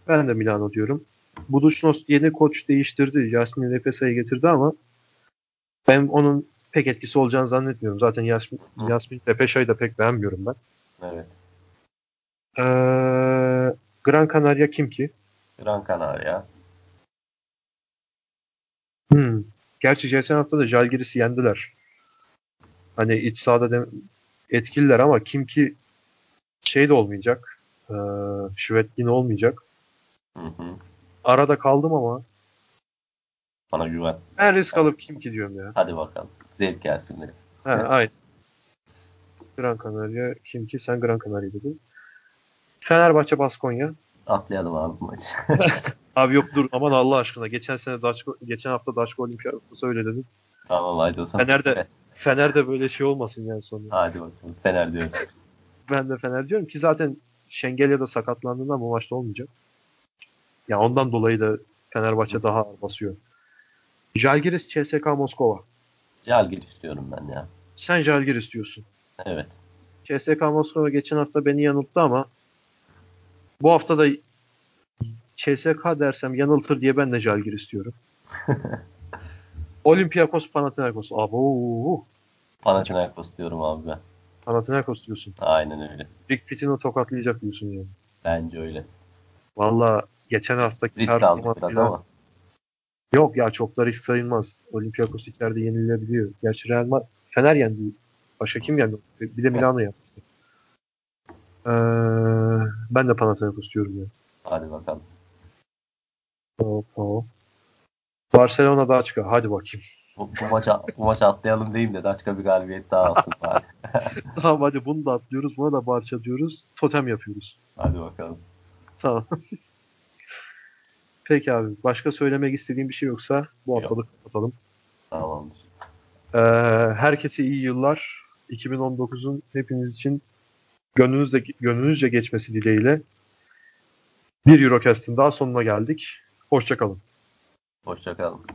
Ben de Milano diyorum. Budućnost yeni koç değiştirdi. Yasmin Lepesa'yı getirdi ama ben onun pek etkisi olacağını zannetmiyorum. Zaten Yasmin, Hı. Yasmin Lepesa'yı da pek beğenmiyorum ben. Evet. Ee, Gran Canaria kim ki? Gran Canaria. Hmm. Gerçi geçen hafta da Jalgiris'i yendiler. Hani iç sahada de etkililer ama kim ki şey de olmayacak. Ee, Şvetlin olmayacak. Hı hı. Arada kaldım ama Bana güven. ben risk alıp kim ki diyorum ya. Hadi bakalım. Zevk gelsin benim. Ha, Evet. aynen. Gran Canaria kim ki? Sen Gran Canaria dedin. Fenerbahçe Baskonya. Atlayalım abi bu maçı. Abi yok dur aman Allah aşkına. Geçen sene Daşko, geçen hafta Daşko Olimpiyatı öyle dedin. tamam haydi o zaman. Fener'de- Evet. Fener'de böyle şey olmasın yani sonra. Hadi bakalım. Fener diyorum. Ben de Fener diyorum ki zaten Şengelya sakatlandığında bu maçta olmayacak. Ya ondan dolayı da Fenerbahçe daha ağır basıyor. Jalgiris CSK Moskova. Jalgiris istiyorum ben ya. Sen Jalgiris diyorsun. Evet. CSK Moskova geçen hafta beni yanılttı ama bu hafta da CSK dersem yanıltır diye ben de Jalgiris diyorum. Olympiakos Panathinaikos. Abo. Panathinaikos diyorum abi ben. Panathinaikos diyorsun. Aynen öyle. Rick Pitino tokatlayacak diyorsun yani. Bence öyle. Valla geçen haftaki Risk aldık biraz ama. Yok ya çok da risk sayılmaz. Olympiakos içeride yenilebiliyor. Gerçi Real Madrid, Fener yendi. Başka kim yendi? Bir de Milano yaptı. Ee, ben de Panathinaikos diyorum ya. Hadi bakalım. Hop hop. Barcelona daha çıkar. Hadi bakayım. Bu, bu maça, bu maça atlayalım diyeyim de Daçka bir galibiyet daha alsın bari. Tamam hadi bunu da atlıyoruz. Buna da Barça diyoruz. Totem yapıyoruz. Hadi bakalım. Tamam. Peki abi. Başka söylemek istediğim bir şey yoksa bu Yok. haftalık kapatalım. Tamamdır. Ee, herkese iyi yıllar. 2019'un hepiniz için gönlünüzde, gönlünüzce geçmesi dileğiyle bir Eurocast'ın daha sonuna geldik. Hoşçakalın. Hoşçakalın.